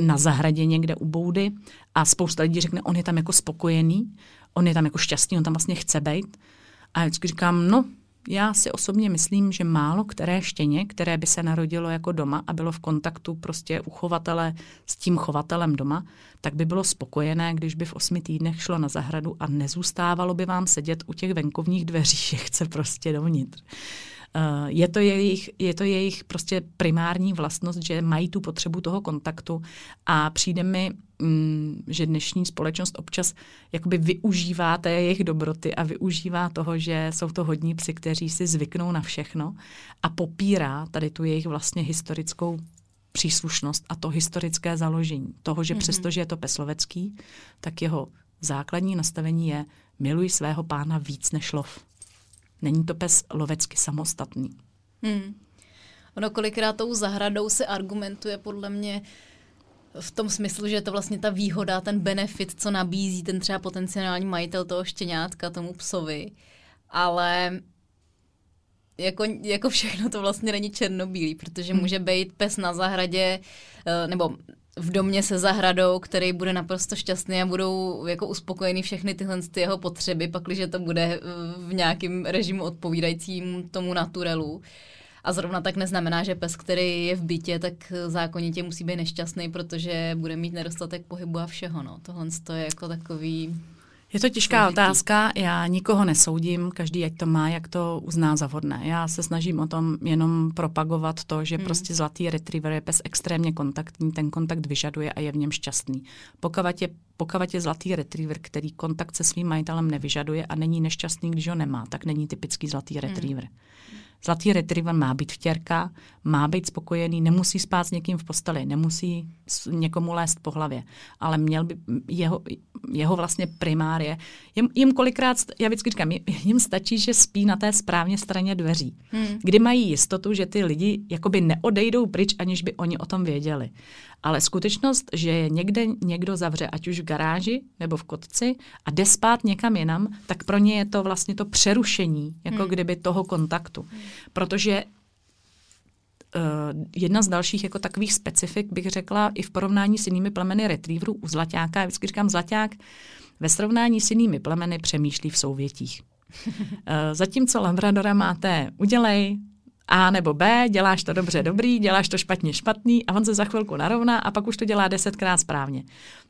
na zahradě někde u boudy a spousta lidí řekne, on je tam jako spokojený, on je tam jako šťastný, on tam vlastně chce být. A já vždycky říkám, no, já si osobně myslím, že málo které štěně, které by se narodilo jako doma a bylo v kontaktu prostě u chovatele s tím chovatelem doma, tak by bylo spokojené, když by v osmi týdnech šlo na zahradu a nezůstávalo by vám sedět u těch venkovních dveří, že chce prostě dovnitř. Eh, je to jejich, je to jejich prostě primární vlastnost, že mají tu potřebu toho kontaktu a přijde mi, mm, že dnešní společnost občas jakoby využívá té jejich dobroty a využívá toho, že jsou to hodní psy, kteří si zvyknou na všechno a popírá tady tu jejich vlastně historickou příslušnost a to historické založení. Toho, že mm-hmm. přestože je to peslovecký, tak jeho základní nastavení je miluj svého pána víc než lov. Není to pes lovecky samostatný. Hmm. Ono kolikrát tou zahradou se argumentuje podle mě v tom smyslu, že je to vlastně ta výhoda, ten benefit, co nabízí ten třeba potenciální majitel toho štěňátka tomu psovi. Ale jako, jako všechno to vlastně není černobílý, protože hmm. může být pes na zahradě, eh, nebo v domě se zahradou, který bude naprosto šťastný a budou jako uspokojeny všechny tyhle ty jeho potřeby, pakliže to bude eh, v nějakém režimu odpovídajícím tomu naturelu. A zrovna tak neznamená, že pes, který je v bytě, tak zákonitě musí být nešťastný, protože bude mít nedostatek pohybu a všeho. No. Tohle je jako takový je to těžká složitý. otázka, já nikoho nesoudím, každý ať to má, jak to uzná za vhodné. Já se snažím o tom jenom propagovat to, že hmm. prostě zlatý retriever je pes extrémně kontaktní, ten kontakt vyžaduje a je v něm šťastný. Pokud je, pokud je zlatý retriever, který kontakt se svým majitelem nevyžaduje a není nešťastný, když ho nemá, tak není typický zlatý hmm. retriever. Hmm. Zlatý retriever má být vtěrka, má být spokojený, nemusí spát s někým v posteli, nemusí někomu lézt po hlavě, ale měl by, jeho, jeho vlastně primár je, jim, jim kolikrát, já vždycky říkám, jim stačí, že spí na té správně straně dveří, hmm. kdy mají jistotu, že ty lidi jakoby neodejdou pryč, aniž by oni o tom věděli. Ale skutečnost, že je někde někdo zavře, ať už v garáži nebo v kotci a jde spát někam jinam, tak pro ně je to vlastně to přerušení, jako hmm. kdyby toho kontaktu. Hmm. Protože Uh, jedna z dalších jako takových specifik bych řekla i v porovnání s jinými plemeny retrieverů u zlaťáka, já vždycky říkám zlaťák, ve srovnání s jinými plemeny přemýšlí v souvětích. uh, zatímco Labradora máte udělej, A nebo B, děláš to dobře dobrý, děláš to špatně špatný a on se za chvilku narovná a pak už to dělá desetkrát správně.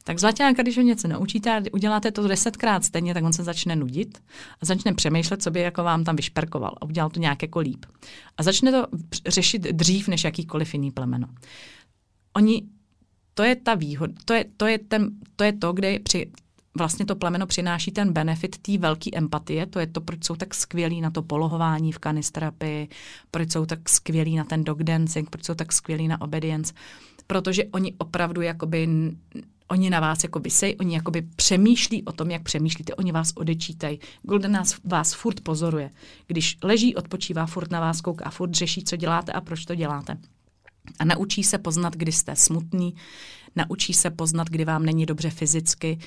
Tak zlaťánka, když ho něco naučíte uděláte to desetkrát stejně, tak on se začne nudit a začne přemýšlet, co by jako vám tam vyšperkoval a udělal to nějak jako líp. A začne to řešit dřív než jakýkoliv jiný plemeno. Oni, to je ta výhoda, to je, to je, ten, to, je to, kde při vlastně to plemeno přináší ten benefit té velké empatie, to je to, proč jsou tak skvělí na to polohování v kanistrapy, proč jsou tak skvělí na ten dog dancing, proč jsou tak skvělí na obedience, protože oni opravdu jakoby oni na vás jako vysej, oni jakoby přemýšlí o tom, jak přemýšlíte, oni vás odečítají. Golden nás, vás furt pozoruje. Když leží, odpočívá, furt na vás kouká, furt řeší, co děláte a proč to děláte. A naučí se poznat, kdy jste smutný, naučí se poznat, kdy vám není dobře fyzicky,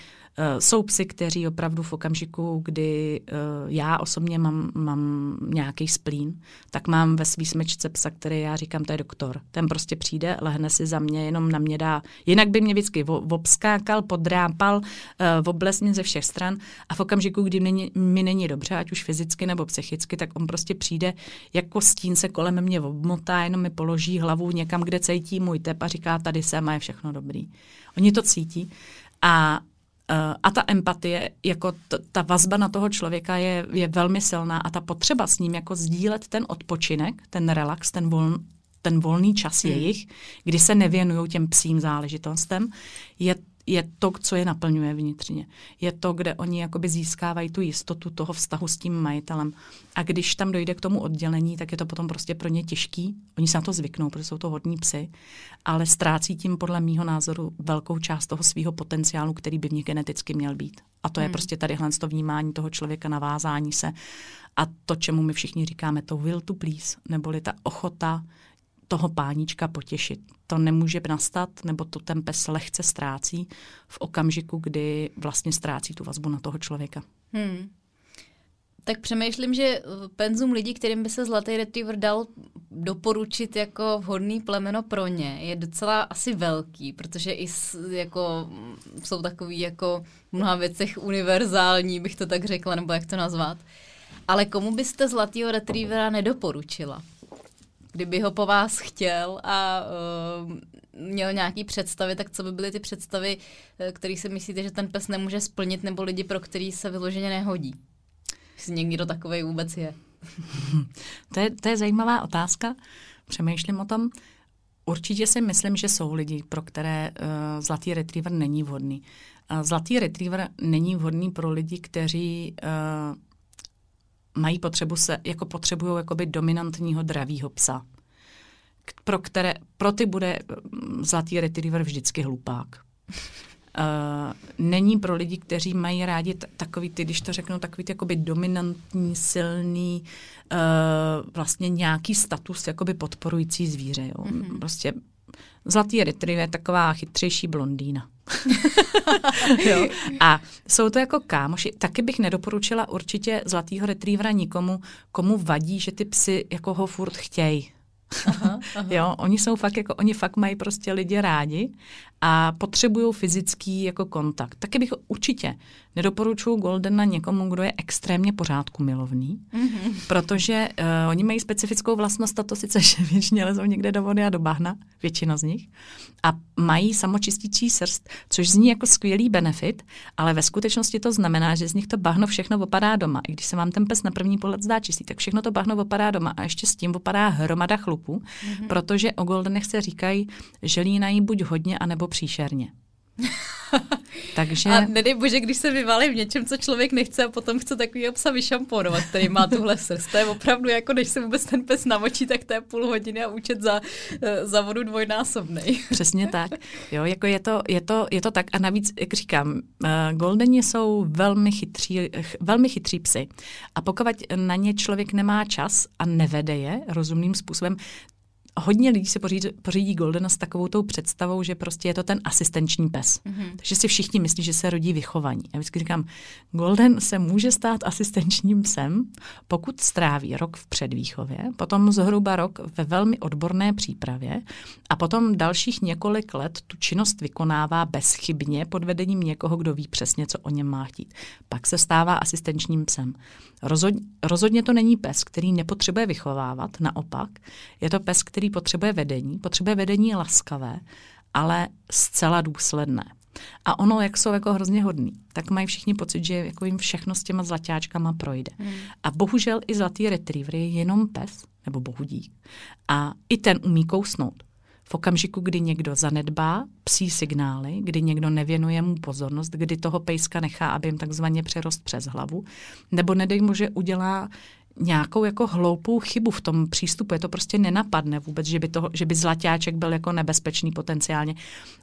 jsou psy, kteří opravdu v okamžiku, kdy uh, já osobně mám, mám nějaký splín, tak mám ve svý smečce psa, který já říkám, to je doktor. Ten prostě přijde, lehne si za mě, jenom na mě dá. Jinak by mě vždycky obskákal, podrápal, obles mě ze všech stran a v okamžiku, kdy mě, mi není dobře, ať už fyzicky nebo psychicky, tak on prostě přijde, jako stín se kolem mě obmotá, jenom mi položí hlavu někam, kde cítí můj tep a říká, tady jsem a je všechno dobrý. Oni to cítí. A Eh, a ta empatie, jako t- ta vazba na toho člověka je, je velmi silná a ta potřeba s ním jako sdílet ten odpočinek, ten relax, ten, vol, ten volný čas hmm. jejich, kdy se nevěnují těm psím záležitostem, je je to, co je naplňuje vnitřně. Je to, kde oni jakoby získávají tu jistotu toho vztahu s tím majitelem. A když tam dojde k tomu oddělení, tak je to potom prostě pro ně těžký. Oni se na to zvyknou, protože jsou to hodní psy, ale ztrácí tím podle mýho názoru velkou část toho svého potenciálu, který by v nich geneticky měl být. A to je hmm. prostě tady to vnímání toho člověka, navázání se. A to, čemu my všichni říkáme, to will to please, neboli ta ochota toho pánička potěšit. To nemůže nastat, nebo to ten pes lehce ztrácí v okamžiku, kdy vlastně ztrácí tu vazbu na toho člověka. Hmm. Tak přemýšlím, že penzum lidí, kterým by se zlatý retriever dal doporučit jako vhodný plemeno pro ně, je docela asi velký, protože i s, jako, jsou takový jako v mnoha věcech univerzální, bych to tak řekla, nebo jak to nazvat. Ale komu byste zlatýho retrievera nedoporučila? Kdyby ho po vás chtěl a uh, měl nějaký představy, tak co by byly ty představy, eh, které si myslíte, že ten pes nemůže splnit, nebo lidi, pro který se vyloženě nehodí? Jestli někdo takový vůbec je. to je. To je zajímavá otázka. Přemýšlím o tom. Určitě si myslím, že jsou lidi, pro které uh, zlatý retriever není vhodný. Uh, zlatý retriever není vhodný pro lidi, kteří uh, mají potřebu se, jako potřebují jakoby dominantního dravýho psa. Pro, které, pro ty bude mm, zlatý retriever vždycky hlupák. Uh, není pro lidi, kteří mají rádi t- takový ty, když to řeknu, takový ty jakoby dominantní, silný, uh, vlastně nějaký status jakoby podporující zvíře. Jo. Mm-hmm. Prostě zlatý retriever je taková chytřejší blondýna. jo. A jsou to jako kámoši. Taky bych nedoporučila určitě zlatýho retrievera nikomu, komu vadí, že ty psy jako ho furt chtějí. Aha, aha. Jo, oni jsou fakt jako, oni fakt mají prostě lidi rádi a potřebují fyzický jako kontakt. Taky bych určitě nedoporučuju Goldena někomu, kdo je extrémně pořádku milovný, mm-hmm. protože uh, oni mají specifickou vlastnost, a to sice, že většině lezou někde do vody a do bahna, většina z nich, a mají samočistící srst, což zní jako skvělý benefit, ale ve skutečnosti to znamená, že z nich to bahno všechno opadá doma. I když se vám ten pes na první pohled zdá čistý, tak všechno to bahno opadá doma a ještě s tím opadá hromada chlupů, mm-hmm. protože o Goldenech se říkají, že línají buď hodně, anebo příšerně. Takže... A nedej bože, když se vyvalí v něčem, co člověk nechce a potom chce takový psa vyšamponovat, který má tuhle srst. To je opravdu jako, než se vůbec ten pes namočí, tak to je půl hodiny a účet za, eh, za vodu dvojnásobný. Přesně tak. Jo, jako je to, je, to, je to tak. A navíc, jak říkám, uh, Goldeni jsou velmi chytří, velmi chytří psy. A pokud na ně člověk nemá čas a nevede je rozumným způsobem, hodně lidí se pořídí, pořídí Goldena s takovou tou představou, že prostě je to ten asistenční pes. Mm-hmm. Takže si všichni myslí, že se rodí vychovaní. Já vždycky říkám, Golden se může stát asistenčním psem, pokud stráví rok v předvýchově, potom zhruba rok ve velmi odborné přípravě a potom dalších několik let tu činnost vykonává bezchybně pod vedením někoho, kdo ví přesně, co o něm má chtít. Pak se stává asistenčním psem. Rozhodně, rozhodně to není pes, který nepotřebuje vychovávat, naopak. Je to pes, který potřebuje vedení, potřebuje vedení laskavé, ale zcela důsledné. A ono, jak jsou jako hrozně hodný, tak mají všichni pocit, že jako jim všechno s těma zlatáčkama projde. Hmm. A bohužel i zlatý retriever je jenom pes, nebo bohudík. A i ten umí kousnout. V okamžiku, kdy někdo zanedbá psí signály, kdy někdo nevěnuje mu pozornost, kdy toho pejska nechá, aby jim takzvaně přerost přes hlavu, nebo nedej mu, že udělá nějakou jako hloupou chybu v tom přístupu. Je to prostě nenapadne vůbec, že by, to, že by zlatáček byl jako nebezpečný potenciálně.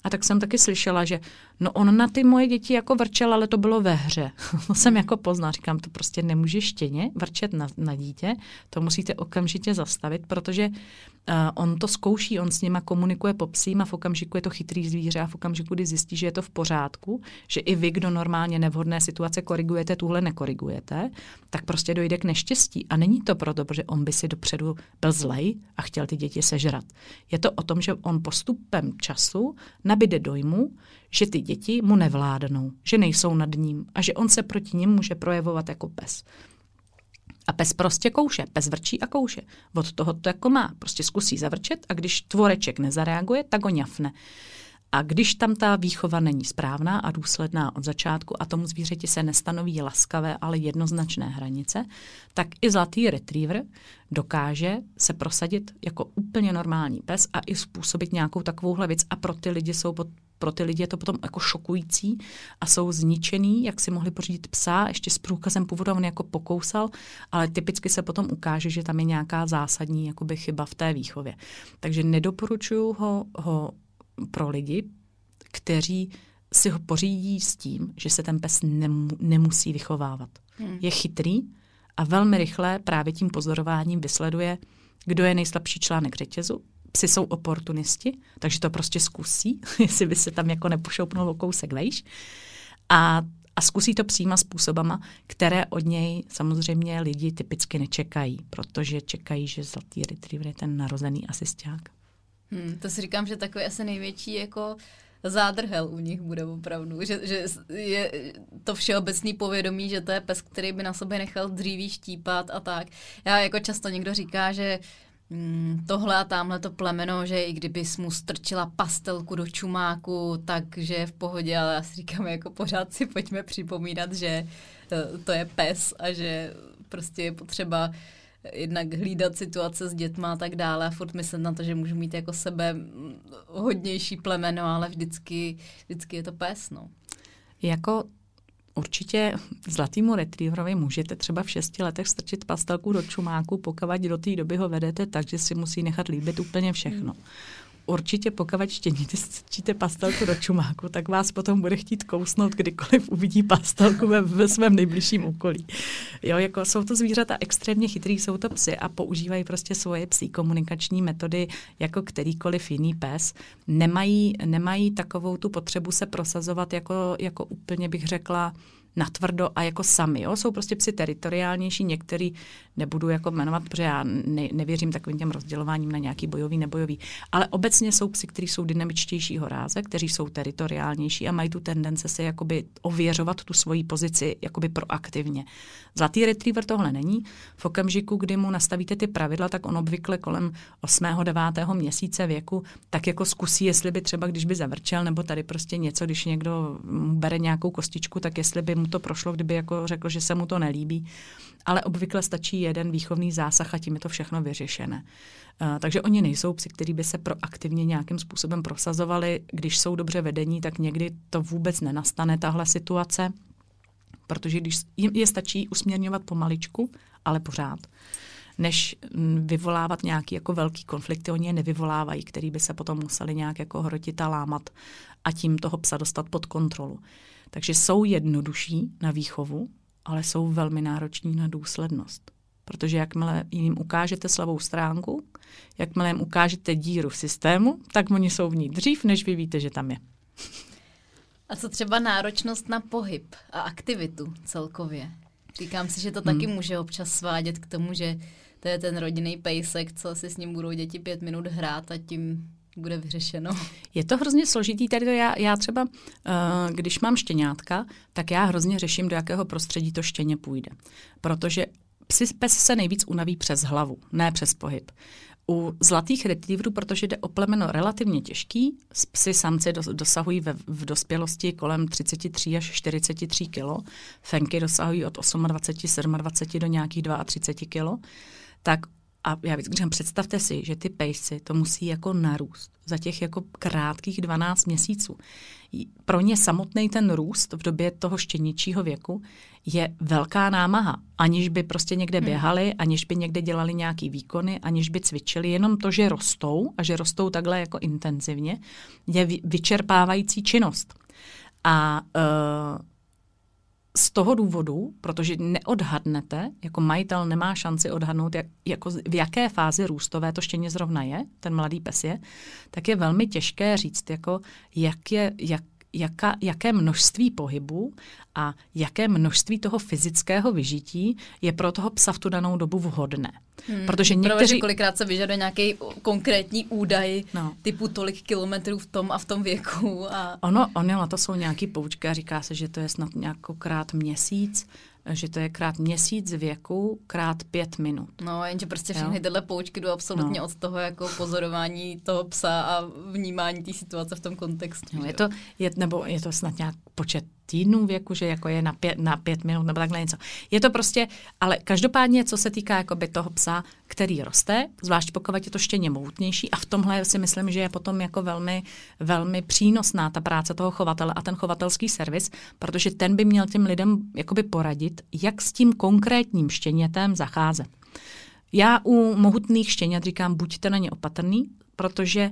A tak jsem taky slyšela, že no on na ty moje děti jako vrčel, ale to bylo ve hře. to jsem jako poznal. Říkám, to prostě nemůže štěně vrčet na, na dítě, to musíte okamžitě zastavit, protože uh, on to zkouší, on s nima komunikuje po psím a v okamžiku je to chytrý zvíře a v okamžiku, kdy zjistí, že je to v pořádku, že i vy, kdo normálně nevhodné situace korigujete, tuhle nekorigujete, tak prostě dojde k neštěstí a není to proto, protože on by si dopředu byl zlej a chtěl ty děti sežrat. Je to o tom, že on postupem času nabide dojmu, že ty děti mu nevládnou, že nejsou nad ním a že on se proti ním může projevovat jako pes. A pes prostě kouše, pes vrčí a kouše. Od toho to jako má. Prostě zkusí zavrčet a když tvoreček nezareaguje, tak ho ňafne. A když tam ta výchova není správná a důsledná od začátku a tomu zvířeti se nestanoví laskavé, ale jednoznačné hranice, tak i zlatý retriever dokáže se prosadit jako úplně normální pes a i způsobit nějakou takovouhle věc. A pro ty lidi jsou pro ty lidi je to potom jako šokující a jsou zničený, jak si mohli pořídit psa, ještě s průkazem původu on jako pokousal, ale typicky se potom ukáže, že tam je nějaká zásadní jakoby chyba v té výchově. Takže nedoporučuju ho, ho pro lidi, kteří si ho pořídí s tím, že se ten pes nemu, nemusí vychovávat. Hmm. Je chytrý a velmi rychle právě tím pozorováním vysleduje, kdo je nejslabší článek řetězu. Psi jsou oportunisti, takže to prostě zkusí, jestli by se tam jako nepošoupnul o kousek vejš. A, a zkusí to příma způsobama, které od něj samozřejmě lidi typicky nečekají, protože čekají, že zlatý retriever je ten narozený asisták. Hmm, to si říkám, že takový asi největší jako zádrhel u nich bude opravdu, že, že je to všeobecný povědomí, že to je pes, který by na sobě nechal dříví štípat a tak. Já jako často někdo říká, že mm, tohle a tamhle to plemeno, že i kdyby mu strčila pastelku do čumáku, takže je v pohodě, ale já si říkám, jako pořád si pojďme připomínat, že to, to je pes a že prostě je potřeba jednak hlídat situace s dětma a tak dále a furt myslet na to, že můžu mít jako sebe hodnější plemeno, ale vždycky, vždycky je to pes, no. Jako Určitě zlatýmu retrieverovi můžete třeba v šesti letech strčit pastelku do čumáku, pokud do té doby ho vedete tak, že si musí nechat líbit úplně všechno. Hmm určitě pokud štěníte, strčíte pastelku do čumáku, tak vás potom bude chtít kousnout, kdykoliv uvidí pastelku ve, ve svém nejbližším okolí. Jo, jako jsou to zvířata extrémně chytrý, jsou to psy a používají prostě svoje psí komunikační metody jako kterýkoliv jiný pes. Nemají, nemají takovou tu potřebu se prosazovat jako, jako úplně bych řekla, natvrdo a jako sami. Jo? Jsou prostě psi teritoriálnější, některý nebudu jako jmenovat, protože já ne, nevěřím takovým těm rozdělováním na nějaký bojový, nebojový. Ale obecně jsou psi, kteří jsou dynamičtějšího ráze, kteří jsou teritoriálnější a mají tu tendence se jakoby ověřovat tu svoji pozici jakoby proaktivně. Zlatý retriever tohle není. V okamžiku, kdy mu nastavíte ty pravidla, tak on obvykle kolem 8. 9. měsíce věku tak jako zkusí, jestli by třeba, když by zavrčel, nebo tady prostě něco, když někdo mu bere nějakou kostičku, tak jestli by mu to prošlo, kdyby jako řekl, že se mu to nelíbí. Ale obvykle stačí jeden výchovný zásah a tím je to všechno vyřešené. Uh, takže oni nejsou psi, kteří by se proaktivně nějakým způsobem prosazovali. Když jsou dobře vedení, tak někdy to vůbec nenastane, tahle situace, protože když jim je stačí usměrňovat pomaličku, ale pořád než vyvolávat nějaký jako velký konflikty, oni je nevyvolávají, který by se potom museli nějak jako hrotit a lámat a tím toho psa dostat pod kontrolu. Takže jsou jednodušší na výchovu, ale jsou velmi nároční na důslednost. Protože jakmile jim ukážete slabou stránku, jakmile jim ukážete díru v systému, tak oni jsou v ní dřív, než vy víte, že tam je. A co třeba náročnost na pohyb a aktivitu celkově? Říkám si, že to taky hmm. může občas svádět k tomu, že to je ten rodinný pejsek, co si s ním budou děti pět minut hrát a tím bude vyřešeno. Je to hrozně složitý. Tady to já, já třeba, uh, když mám štěňátka, tak já hrozně řeším, do jakého prostředí to štěně půjde. Protože psi, pes se nejvíc unaví přes hlavu, ne přes pohyb. U zlatých retrieverů, protože jde o plemeno relativně těžký, psy samci dosahují ve, v dospělosti kolem 33 až 43 kg, fenky dosahují od 28, 27 do nějakých 32 kg, tak a já vždycky říkám, představte si, že ty pejsci to musí jako narůst za těch jako krátkých 12 měsíců. Pro ně samotný ten růst v době toho štěničího věku je velká námaha. Aniž by prostě někde hmm. běhali, aniž by někde dělali nějaký výkony, aniž by cvičili. Jenom to, že rostou a že rostou takhle jako intenzivně, je vyčerpávající činnost. A uh, z toho důvodu, protože neodhadnete, jako majitel nemá šanci odhadnout, jak, jako v jaké fázi růstové to štěně zrovna je, ten mladý pes je, tak je velmi těžké říct, jako jak je, jak, jaka, jaké množství pohybu a jaké množství toho fyzického vyžití je pro toho psa v tu danou dobu vhodné. Hmm, Protože někteří... kolikrát se vyžaduje nějaký konkrétní údaj no. typu tolik kilometrů v tom a v tom věku. A... Ono, ono, na to jsou nějaký poučky a říká se, že to je snad nějakokrát měsíc že to je krát měsíc věku, krát pět minut. No, jenže prostě všechny jo? tyhle poučky jdou absolutně no. od toho jako pozorování toho psa a vnímání té situace v tom kontextu. No, je to, je, nebo je to snad nějak počet týdnů věku, že jako je na pět, na pět minut nebo takhle něco. Je to prostě, ale každopádně, co se týká jakoby toho psa, který roste, zvlášť pokud je to štěně mohutnější a v tomhle si myslím, že je potom jako velmi, velmi přínosná ta práce toho chovatele a ten chovatelský servis, protože ten by měl těm lidem jakoby poradit, jak s tím konkrétním štěnětem zacházet. Já u mohutných štěňat říkám, buďte na ně opatrný, protože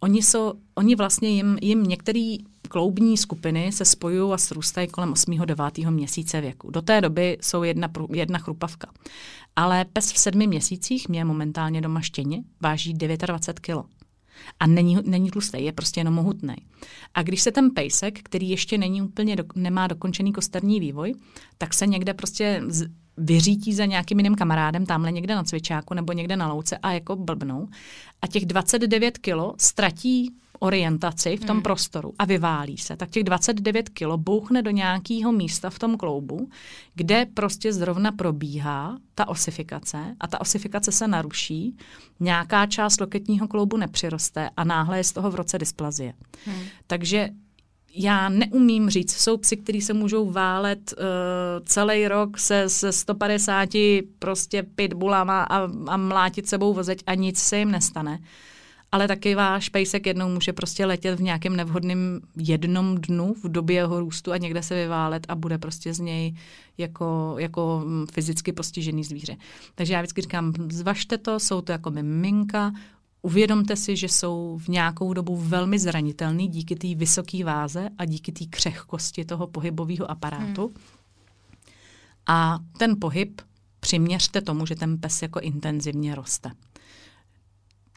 oni, jsou, oni vlastně jim, jim některý kloubní skupiny se spojují a srůstají kolem 8. 9. měsíce věku. Do té doby jsou jedna, jedna chrupavka. Ale pes v sedmi měsících mě momentálně doma štěně, váží 29 kg. A není, není tlustý, je prostě jenom mohutný. A když se ten pejsek, který ještě není úplně, do, nemá dokončený kosterní vývoj, tak se někde prostě z, vyřítí za nějakým jiným kamarádem, tamhle někde na cvičáku nebo někde na louce a jako blbnou. A těch 29 kilo ztratí orientaci v tom hmm. prostoru a vyválí se, tak těch 29 kilo bouchne do nějakého místa v tom kloubu, kde prostě zrovna probíhá ta osifikace a ta osifikace se naruší, nějaká část loketního kloubu nepřiroste a náhle je z toho v roce dysplazie. Hmm. Takže já neumím říct, jsou psy, kteří se můžou válet uh, celý rok se, se 150 prostě pitbullama a, a mlátit sebou vozeť a nic se jim nestane ale taky váš pejsek jednou může prostě letět v nějakém nevhodném jednom dnu v době jeho růstu a někde se vyválet a bude prostě z něj jako, jako fyzicky postižený zvíře. Takže já vždycky říkám, zvažte to, jsou to jako miminka, Uvědomte si, že jsou v nějakou dobu velmi zranitelný díky té vysoké váze a díky té křehkosti toho pohybového aparátu. Hmm. A ten pohyb přiměřte tomu, že ten pes jako intenzivně roste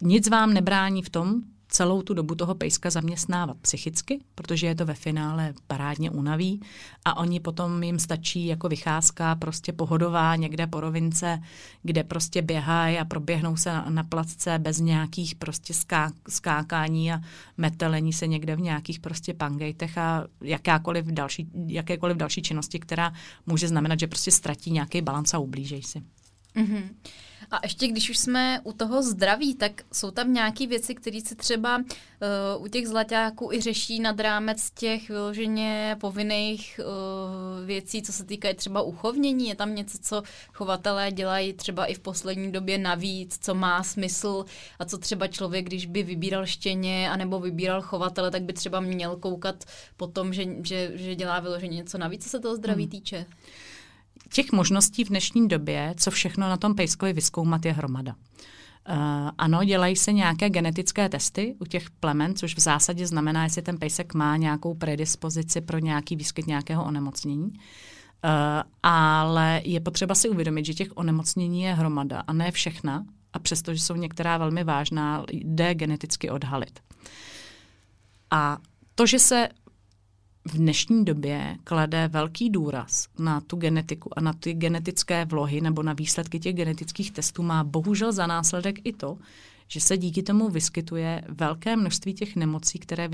nic vám nebrání v tom, celou tu dobu toho pejska zaměstnávat psychicky, protože je to ve finále parádně unaví a oni potom jim stačí jako vycházka prostě pohodová někde po rovince, kde prostě běhají a proběhnou se na, na placce bez nějakých prostě ská, skákání a metelení se někde v nějakých prostě pangejtech a jakákoliv další, jakékoliv další činnosti, která může znamenat, že prostě ztratí nějaký balans a ublížej si. Mm-hmm. A ještě když už jsme u toho zdraví, tak jsou tam nějaké věci, které se třeba uh, u těch zlaťáků i řeší nad rámec těch vyloženě povinných uh, věcí, co se týká třeba uchovnění. Je tam něco, co chovatelé dělají třeba i v poslední době navíc, co má smysl a co třeba člověk, když by vybíral štěně anebo vybíral chovatele, tak by třeba měl koukat po tom, že, že, že dělá vyloženě něco navíc, co se toho zdraví hmm. týče těch možností v dnešní době, co všechno na tom pejskovi vyskoumat, je hromada. Uh, ano, dělají se nějaké genetické testy u těch plemen, což v zásadě znamená, jestli ten pejsek má nějakou predispozici pro nějaký výskyt nějakého onemocnění. ale je potřeba si uvědomit, že těch onemocnění je hromada a ne všechna. A přestože jsou některá velmi vážná, jde geneticky odhalit. A to, že se v dnešní době klade velký důraz na tu genetiku a na ty genetické vlohy nebo na výsledky těch genetických testů, má bohužel za následek i to, že se díky tomu vyskytuje velké množství těch nemocí, které,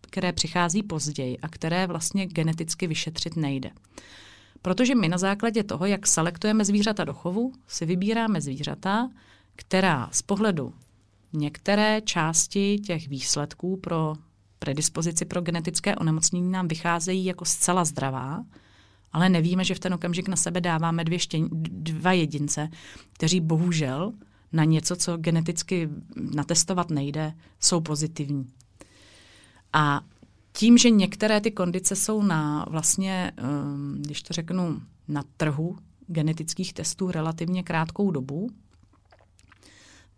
které přichází později a které vlastně geneticky vyšetřit nejde. Protože my na základě toho, jak selektujeme zvířata do chovu, si vybíráme zvířata, která z pohledu některé části těch výsledků pro predispozici pro genetické onemocnění nám vycházejí jako zcela zdravá, ale nevíme, že v ten okamžik na sebe dáváme dvě štěň, dva jedince, kteří bohužel na něco, co geneticky natestovat nejde, jsou pozitivní. A tím, že některé ty kondice jsou na vlastně, ehm, když to řeknu, na trhu genetických testů relativně krátkou dobu,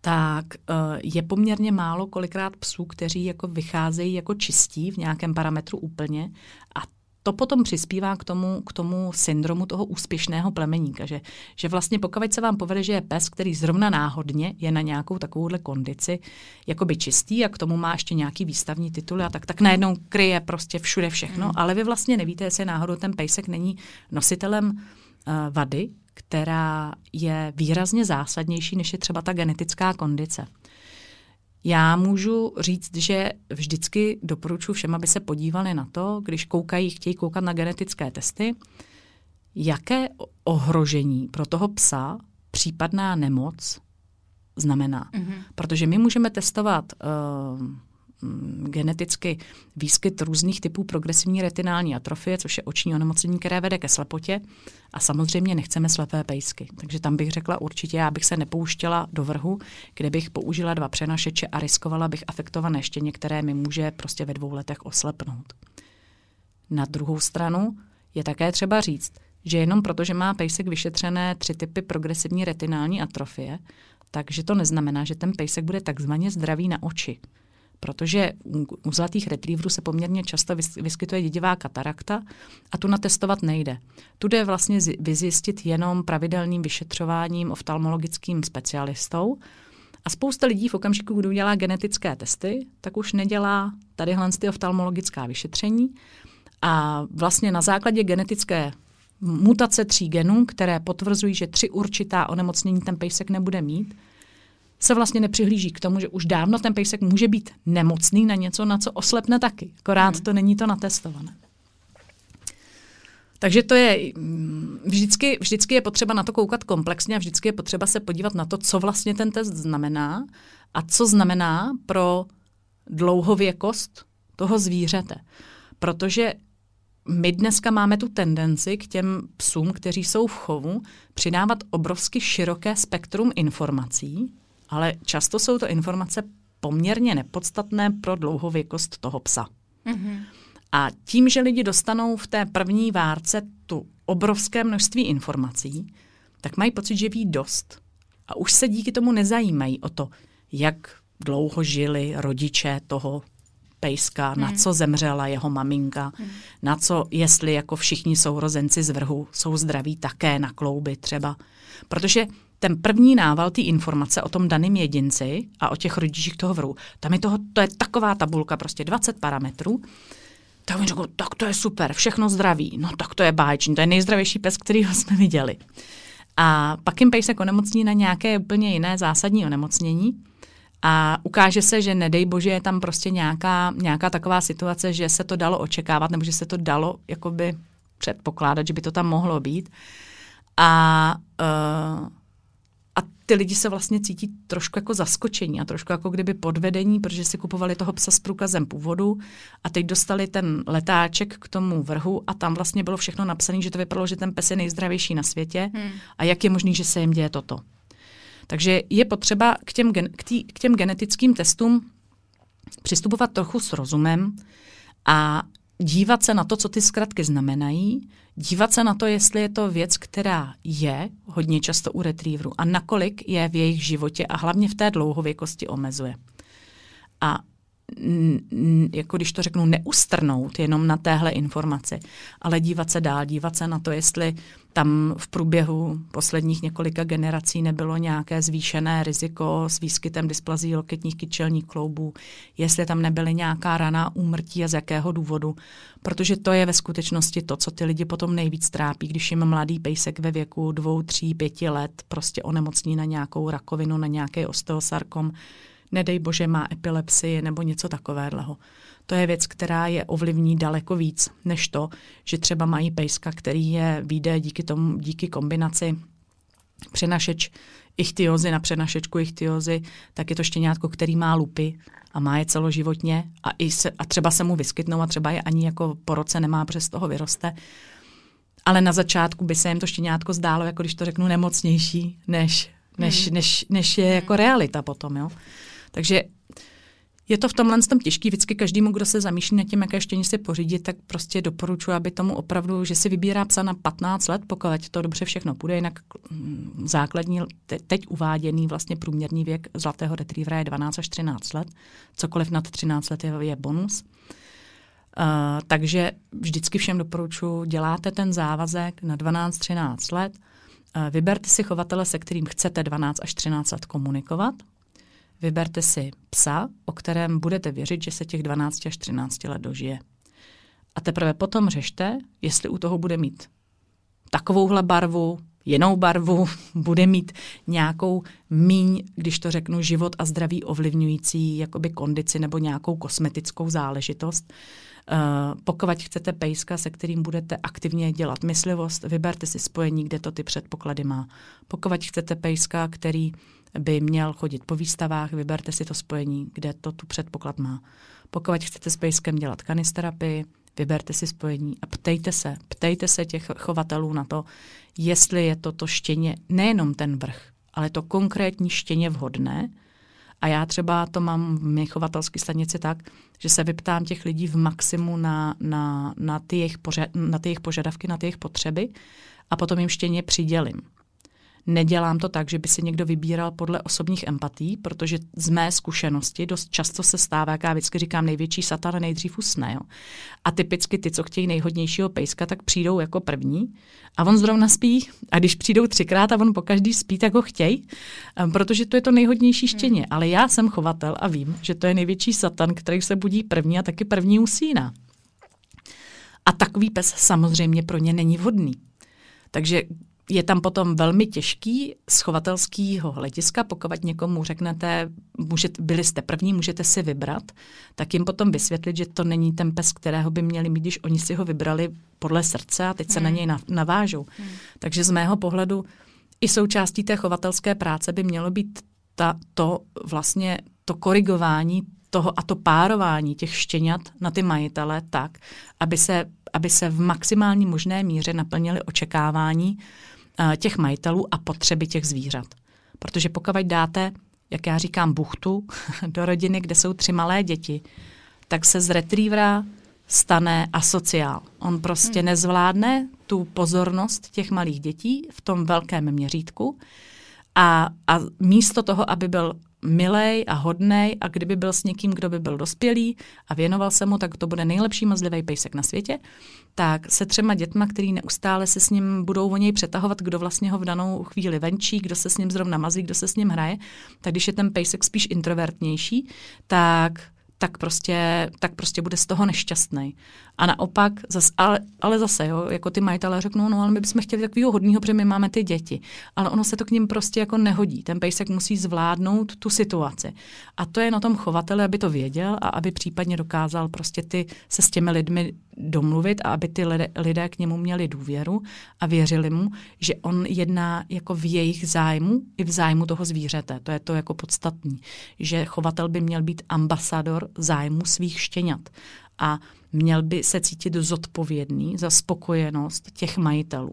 tak uh, je poměrně málo kolikrát psů, kteří jako vycházejí jako čistí v nějakém parametru úplně a to potom přispívá k tomu, k tomu syndromu toho úspěšného plemeníka, že, že vlastně pokud se vám povede, že je pes, který zrovna náhodně je na nějakou takovouhle kondici, jakoby čistý a k tomu má ještě nějaký výstavní tituly a tak, tak najednou kryje prostě všude všechno, mm. ale vy vlastně nevíte, jestli náhodou ten pejsek není nositelem uh, vady, která je výrazně zásadnější, než je třeba ta genetická kondice. Já můžu říct, že vždycky doporučuji všem, aby se podívali na to, když koukají, chtějí koukat na genetické testy, jaké ohrožení pro toho psa případná nemoc znamená. Mm-hmm. Protože my můžeme testovat uh, geneticky výskyt různých typů progresivní retinální atrofie, což je oční onemocnění, které vede ke slepotě. A samozřejmě nechceme slepé pejsky. Takže tam bych řekla určitě, já bych se nepouštěla do vrhu, kde bych použila dva přenašeče a riskovala bych afektované štěně, které mi může prostě ve dvou letech oslepnout. Na druhou stranu je také třeba říct, že jenom proto, že má pejsek vyšetřené tři typy progresivní retinální atrofie, takže to neznamená, že ten pejsek bude takzvaně zdravý na oči protože u zlatých retrieverů se poměrně často vyskytuje dědivá katarakta a tu natestovat nejde. Tu jde vlastně vyzjistit jenom pravidelným vyšetřováním oftalmologickým specialistou a spousta lidí v okamžiku, kdy udělá genetické testy, tak už nedělá tadyhle ty oftalmologická vyšetření a vlastně na základě genetické mutace tří genů, které potvrzují, že tři určitá onemocnění ten pejsek nebude mít, se vlastně nepřihlíží k tomu, že už dávno ten pejsek může být nemocný na něco, na co oslepne taky. Akorát hmm. to není to natestované. Takže to je, mm, vždycky, vždycky je potřeba na to koukat komplexně a vždycky je potřeba se podívat na to, co vlastně ten test znamená a co znamená pro dlouhověkost toho zvířete. Protože my dneska máme tu tendenci k těm psům, kteří jsou v chovu, přidávat obrovsky široké spektrum informací, ale často jsou to informace poměrně nepodstatné pro dlouhověkost toho psa. Mm-hmm. A tím, že lidi dostanou v té první várce tu obrovské množství informací, tak mají pocit, že ví dost. A už se díky tomu nezajímají o to, jak dlouho žili rodiče toho pejska, hmm. na co zemřela jeho maminka, hmm. na co, jestli jako všichni sourozenci z vrhu jsou zdraví také na klouby třeba. Protože ten první nával té informace o tom daném jedinci a o těch rodičích toho vrhu, tam je toho, to je taková tabulka, prostě 20 parametrů, tak mi řekl, tak to je super, všechno zdraví, no tak to je báječný, to je nejzdravější pes, který jsme viděli. A pak jim pejsek onemocní na nějaké úplně jiné zásadní onemocnění a ukáže se, že nedej bože je tam prostě nějaká, nějaká taková situace, že se to dalo očekávat nebo že se to dalo jakoby předpokládat, že by to tam mohlo být. A uh, ty lidi se vlastně cítí trošku jako zaskočení a trošku jako kdyby podvedení, protože si kupovali toho psa s průkazem původu a teď dostali ten letáček k tomu vrhu a tam vlastně bylo všechno napsané, že to vypadalo, že ten pes je nejzdravější na světě hmm. a jak je možný, že se jim děje toto. Takže je potřeba k těm, k, tý, k těm genetickým testům přistupovat trochu s rozumem a dívat se na to, co ty zkratky znamenají, dívat se na to, jestli je to věc, která je hodně často u retrieverů a nakolik je v jejich životě a hlavně v té dlouhověkosti omezuje. A jako když to řeknu, neustrnout jenom na téhle informaci, ale dívat se dál, dívat se na to, jestli tam v průběhu posledních několika generací nebylo nějaké zvýšené riziko s výskytem dysplazí loketních kyčelních kloubů, jestli tam nebyly nějaká raná úmrtí a z jakého důvodu. Protože to je ve skutečnosti to, co ty lidi potom nejvíc trápí, když jim mladý pejsek ve věku dvou, tří, pěti let prostě onemocní na nějakou rakovinu, na nějaký osteosarkom, nedej bože má epilepsii nebo něco takového. To je věc, která je ovlivní daleko víc, než to, že třeba mají pejska, který je výjde díky, tomu, díky kombinaci přenašeč ichtiozy na přenašečku ichtiozy, tak je to štěňátko, který má lupy a má je celoživotně a, i se, a třeba se mu vyskytnou a třeba je ani jako po roce nemá, z toho vyroste. Ale na začátku by se jim to štěňátko zdálo, jako když to řeknu, nemocnější, než, než, hmm. než, než je jako realita potom. Jo? Takže je to v tomhle tom těžký. Vždycky každému, kdo se zamýšlí nad tím, jaké štění si pořídit, tak prostě doporučuji, aby tomu opravdu, že si vybírá psa na 15 let, pokud to dobře všechno půjde, jinak mm, základní, teď uváděný vlastně průměrný věk zlatého retrievera je 12 až 13 let. Cokoliv nad 13 let je, je bonus. Uh, takže vždycky všem doporučuji, děláte ten závazek na 12-13 let, uh, vyberte si chovatele, se kterým chcete 12 až 13 let komunikovat, Vyberte si psa, o kterém budete věřit, že se těch 12 až 13 let dožije. A teprve potom řešte, jestli u toho bude mít takovouhle barvu, jinou barvu, bude mít nějakou míň, když to řeknu, život a zdraví ovlivňující jakoby kondici nebo nějakou kosmetickou záležitost. Uh, pokud chcete pejska, se kterým budete aktivně dělat myslivost, vyberte si spojení, kde to ty předpoklady má. Pokud chcete pejska, který by měl chodit po výstavách, vyberte si to spojení, kde to tu předpoklad má. Pokud chcete s pejskem dělat kanisterapii, vyberte si spojení a ptejte se, ptejte se těch chovatelů na to, jestli je toto štěně nejenom ten vrch, ale to konkrétní štěně vhodné. A já třeba to mám v mé chovatelské stanici tak, že se vyptám těch lidí v maximu na, na, na, ty jejich poža- na ty jejich požadavky, na ty jejich potřeby a potom jim štěně přidělím. Nedělám to tak, že by si někdo vybíral podle osobních empatí, protože z mé zkušenosti dost často se stává, jak já vždycky říkám, největší satan nejdřív usne. Jo. A typicky ty, co chtějí nejhodnějšího pejska, tak přijdou jako první a on zrovna spí. A když přijdou třikrát a on po každý spí, tak ho chtějí, protože to je to nejhodnější hmm. štěně. Hmm. Ale já jsem chovatel a vím, že to je největší satan, který se budí první a taky první usíná. A takový pes samozřejmě pro ně není vhodný. Takže je tam potom velmi těžký z chovatelského hlediska, pokud někomu řeknete, můžete, byli jste první, můžete si vybrat, tak jim potom vysvětlit, že to není ten pes, kterého by měli mít, když oni si ho vybrali podle srdce a teď se hmm. na něj navážou. Hmm. Takže z mého pohledu i součástí té chovatelské práce by mělo být ta, to vlastně to korigování toho a to párování těch štěňat na ty majitele tak, aby se, aby se v maximální možné míře naplnily očekávání těch majitelů a potřeby těch zvířat. Protože pokud dáte, jak já říkám, buchtu do rodiny, kde jsou tři malé děti, tak se z retrievera stane asociál. On prostě hmm. nezvládne tu pozornost těch malých dětí v tom velkém měřítku a, a místo toho, aby byl milej a hodnej a kdyby byl s někým, kdo by byl dospělý a věnoval se mu, tak to bude nejlepší mazlivý pejsek na světě, tak se třema dětma, který neustále se s ním budou o něj přetahovat, kdo vlastně ho v danou chvíli venčí, kdo se s ním zrovna mazí, kdo se s ním hraje, tak když je ten pejsek spíš introvertnější, tak tak prostě, tak prostě bude z toho nešťastný. A naopak, zas, ale, ale zase, jo, jako ty majitelé řeknou, no ale my bychom chtěli takového hodného, protože my máme ty děti. Ale ono se to k ním prostě jako nehodí. Ten pejsek musí zvládnout tu situaci. A to je na tom chovateli, aby to věděl a aby případně dokázal prostě ty se s těmi lidmi domluvit a aby ty lidé, k němu měli důvěru a věřili mu, že on jedná jako v jejich zájmu i v zájmu toho zvířete. To je to jako podstatný, že chovatel by měl být ambasador zájmu svých štěňat a měl by se cítit zodpovědný za spokojenost těch majitelů.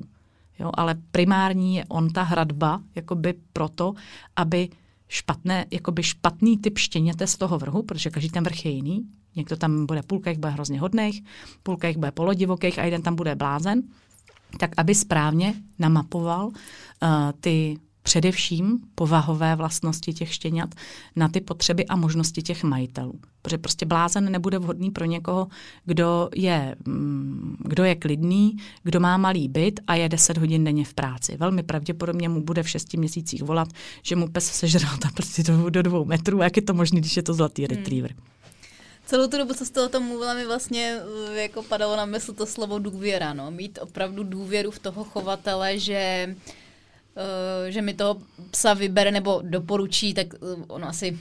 Jo, ale primární je on ta hradba, jakoby proto, aby špatné, jakoby špatný typ štěněte z toho vrhu, protože každý ten vrch je jiný, Někdo tam bude, půlka jich bude hrozně hodných, půlka jich bude polodivokých a jeden tam bude blázen, tak aby správně namapoval uh, ty především povahové vlastnosti těch štěňat na ty potřeby a možnosti těch majitelů. Protože prostě blázen nebude vhodný pro někoho, kdo je, mm, kdo je klidný, kdo má malý byt a je 10 hodin denně v práci. Velmi pravděpodobně mu bude v 6 měsících volat, že mu pes sežral ta prostě do, do dvou metrů. Jak je to možné, když je to zlatý hmm. retriever? Celou tu dobu, co jste o tom mluvila, mi vlastně eh, jako padalo na mysl to slovo důvěra. No. Mít opravdu důvěru v toho chovatele, že uh, že mi toho psa vybere nebo doporučí, tak uh, ono asi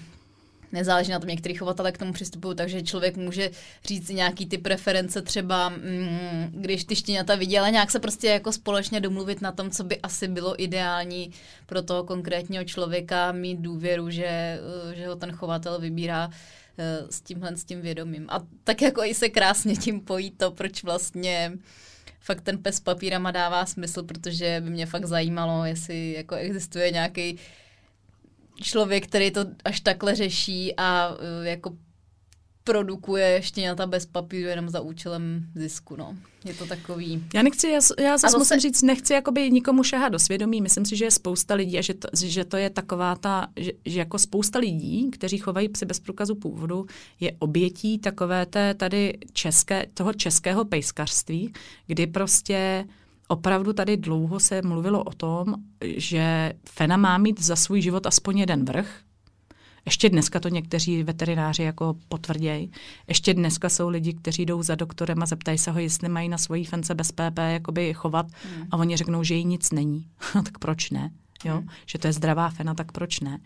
nezáleží na tom, některý chovatele k tomu přistupují, takže člověk může říct nějaký ty preference třeba, mm, když ty štěňata vidí, ale nějak se prostě jako společně domluvit na tom, co by asi bylo ideální pro toho konkrétního člověka, mít důvěru, že, že ho ten chovatel vybírá s tímhle s tím vědomím. A tak jako i se krásně tím pojí to, proč vlastně fakt ten pes papírama dává smysl, protože by mě fakt zajímalo, jestli jako existuje nějaký člověk, který to až takhle řeší a e, jako produkuje štěňata bez papíru jenom za účelem zisku, no. Je to takový... Já nechci, já, já zase musím říct, nechci jakoby nikomu šahat do svědomí. Myslím si, že je spousta lidí a že to, že to je taková ta, že, že jako spousta lidí, kteří chovají psy bez průkazu původu, je obětí takové té tady české, toho českého pejskařství, kdy prostě opravdu tady dlouho se mluvilo o tom, že Fena má mít za svůj život aspoň jeden vrch, ještě dneska to někteří veterináři jako potvrdějí. Ještě dneska jsou lidi, kteří jdou za doktorem a zeptají se ho, jestli mají na svojí fence bez PP jakoby chovat hmm. a oni řeknou, že jí nic není. tak proč ne? Jo? Hmm. Že to je zdravá fena, tak proč ne?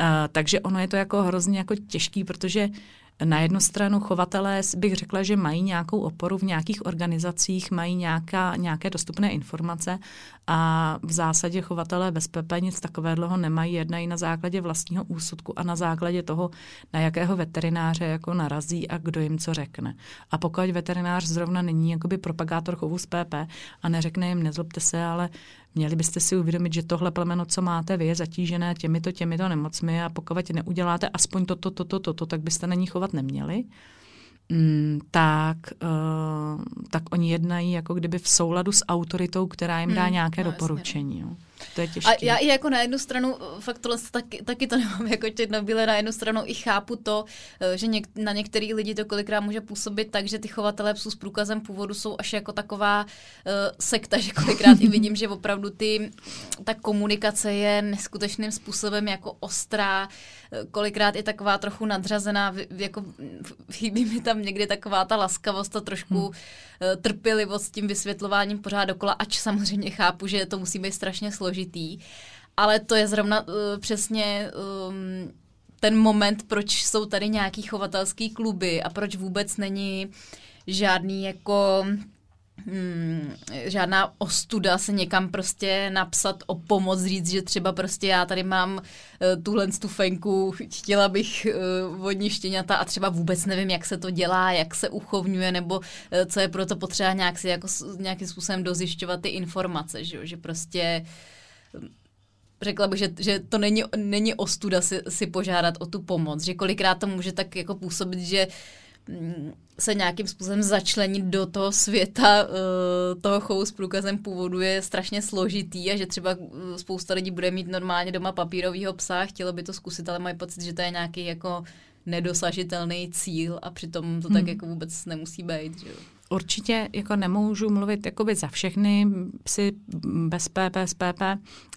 Uh, takže ono je to jako hrozně jako těžký, protože na jednu stranu chovatelé bych řekla, že mají nějakou oporu v nějakých organizacích, mají nějaká, nějaké dostupné informace a v zásadě chovatelé bez PP nic takového nemají, jednají na základě vlastního úsudku a na základě toho, na jakého veterináře jako narazí a kdo jim co řekne. A pokud veterinář zrovna není jakoby propagátor chovu z PP a neřekne jim, nezlobte se, ale Měli byste si uvědomit, že tohle plemeno, co máte vy, je zatížené těmito, těmito nemocmi a pokud neuděláte aspoň toto, toto, toto, tak byste na ní chovat neměli. Mm, tak, uh, tak oni jednají jako kdyby v souladu s autoritou, která jim dá hmm, nějaké no, doporučení. Jo. To je těžké. A já i jako na jednu stranu, fakt tohle taky, taky to nemám jako černobíle, na jednu stranu i chápu to, eh, že něk, na některý lidi to kolikrát může působit tak, že ty chovatelé psů s průkazem původu jsou až jako taková uh, sekta, že kolikrát i vidím, že opravdu ty, ta komunikace je neskutečným způsobem jako ostrá, eh, kolikrát i taková trochu nadřazená, jako chybí mi tam někdy taková ta laskavost a trošku hmm. trpělivost s tím vysvětlováním pořád dokola, ač samozřejmě chápu, že to musí být strašně složité složitý, ale to je zrovna uh, přesně um, ten moment, proč jsou tady nějaký chovatelský kluby a proč vůbec není žádný jako Hmm, žádná ostuda se někam prostě napsat o pomoc, říct, že třeba prostě já tady mám uh, tuhle tu fenku, chtěla bych uh, vodní štěňata a třeba vůbec nevím, jak se to dělá, jak se uchovňuje, nebo uh, co je proto potřeba nějak si jako nějakým způsobem dozjišťovat ty informace, že, že prostě uh, řekla bych, že, že to není, není ostuda si, si požádat o tu pomoc, že kolikrát to může tak jako působit, že mm, se nějakým způsobem začlenit do toho světa uh, toho chovu s průkazem původu je strašně složitý a že třeba eh, spousta lidí bude mít normálně doma papírového psa, chtělo by to zkusit, ale mají pocit, že to je nějaký jako nedosažitelný cíl a přitom to hmm. tak jako vůbec nemusí být. Že jo? Určitě jako nemůžu mluvit jakoby za všechny psy bez PP, s PP,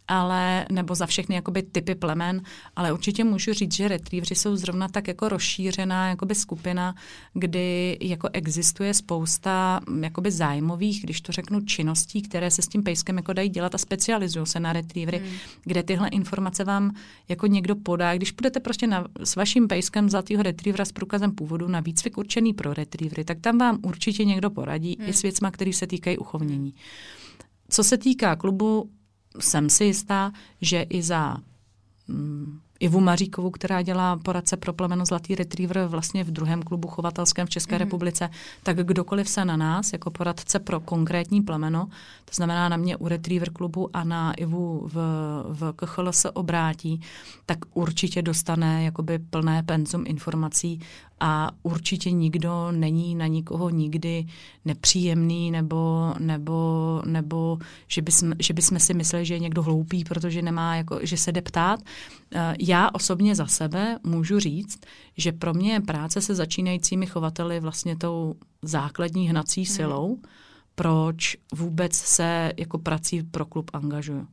ale, nebo za všechny jakoby typy plemen, ale určitě můžu říct, že retrievři jsou zrovna tak jako rozšířená jakoby skupina, kdy jako existuje spousta jakoby zájmových, když to řeknu, činností, které se s tím pejskem jako dají dělat a specializují se na retrievry, hmm. kde tyhle informace vám jako někdo podá. Když budete prostě na, s vaším pejskem zlatého retrievera s průkazem původu na výcvik určený pro retrievry, tak tam vám určitě někdo poradí hmm. i s věcma, které se týkají uchovnění. Co se týká klubu jsem si jistá, že i za mm, Ivu Maříkovou, která dělá poradce pro plemeno Zlatý retriever vlastně v druhém klubu chovatelském v České mm. republice, tak kdokoliv se na nás jako poradce pro konkrétní plemeno, to znamená na mě u retriever klubu a na Ivu v, v KCHL se obrátí, tak určitě dostane jakoby plné penzum informací a určitě nikdo není na nikoho nikdy nepříjemný nebo, nebo, nebo že, bysme, že bychom si mysleli, že je někdo hloupý, protože nemá, jako, že se jde ptát. Eh, já osobně za sebe můžu říct, že pro mě je práce se začínajícími chovateli vlastně tou základní hnací mhm. silou, hmm. Proč vůbec se jako prací pro klub angažuju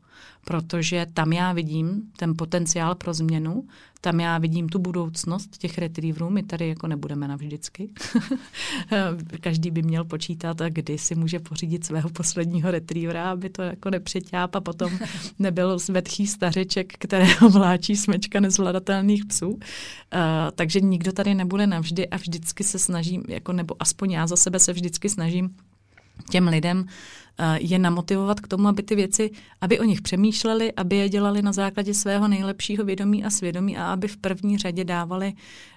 protože tam já vidím ten potenciál pro změnu, tam já vidím tu budoucnost těch retrieverů, my tady jako nebudeme navždycky. Každý by měl počítat, kdy si může pořídit svého posledního retrievera, aby to jako nepřeťáp a potom nebyl zvedchý stařeček, kterého vláčí smečka nezvladatelných psů. Uh, takže nikdo tady nebude navždy a vždycky se snažím, jako, nebo aspoň já za sebe se vždycky snažím těm lidem eh, je namotivovat k tomu, aby ty věci, aby o nich přemýšleli, aby je dělali na základě svého nejlepšího vědomí a svědomí a aby v první řadě dávali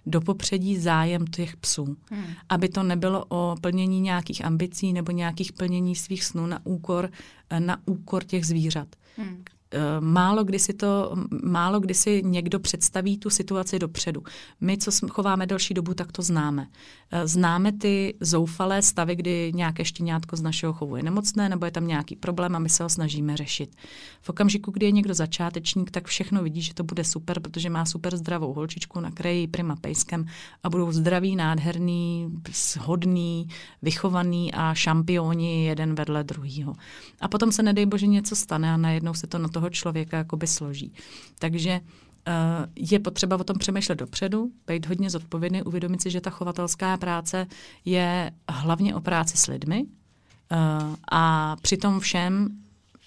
do popředí zájem těch psů. Hmm. Aby to nebylo o plnění nějakých ambicí nebo nějakých plnění svých snů na úkor, eh, na úkor těch zvířat. Hmm. Eh, málo kdy, si to, málo kdy si někdo představí tu situaci dopředu. My, co chováme delší dobu, tak to známe. Eh, známe ty zoufalé stavy, kdy nějaké štěňátko z našeho chovu je nemocné nebo je tam nějaký problém a my se ho snažíme řešit. V okamžiku, kdy je někdo začátečník, tak všechno vidí, že to bude super, protože má super zdravou holčičku na kraji prima pejskem a budou zdraví, nádherný, hodný, vychovaný a šampioni jeden vedle druhého. A potom se nedej bože něco stane a najednou se to na toho člověka jakoby složí. Takže Uh, je potřeba o tom přemýšlet dopředu, být hodně zodpovědný, uvědomit si, že ta chovatelská práce je hlavně o práci s lidmi uh, a při tom všem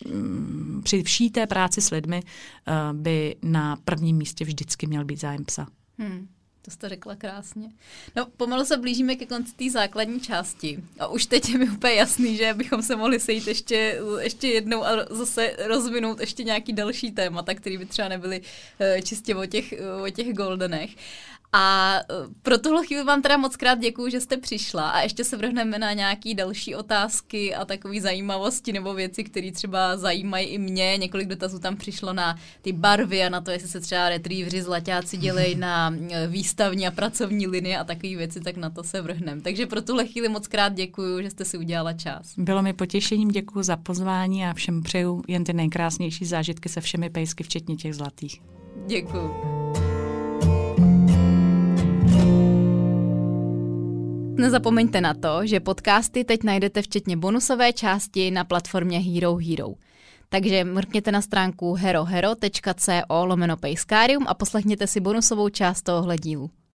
um, při vší té práci s lidmi uh, by na prvním místě vždycky měl být zájem psa. Hmm. To jste řekla krásně. No, pomalu se blížíme ke konci té základní části. A už teď je mi úplně jasný, že bychom se mohli sejít ještě, ještě jednou a zase rozvinout ještě nějaký další témata, které by třeba nebyly uh, čistě o těch, o těch goldenech. A e, pro tuhle chvíli vám teda moc krát děkuju, že jste přišla a ještě se vrhneme na nějaké další otázky a takové zajímavosti nebo věci, které třeba zajímají i mě. Několik dotazů tam přišlo na ty barvy a na to, jestli se třeba retrievři zlaťáci dělají na e, výstavní a pracovní linie a takové věci, tak na to se vrhneme. Takže pro tuhle chvíli moc krát děkuju, že jste si udělala čas. Bylo mi potěšením, děkuji za pozvání a všem přeju jen ty nejkrásnější zážitky se všemi pejsky, včetně těch zlatých. Děkuji. Nezapomeňte na to, že podcasty teď najdete včetně bonusové části na platformě Hero Hero. Takže mrkněte na stránku herohero.co lomeno a poslechněte si bonusovou část tohohle dílu.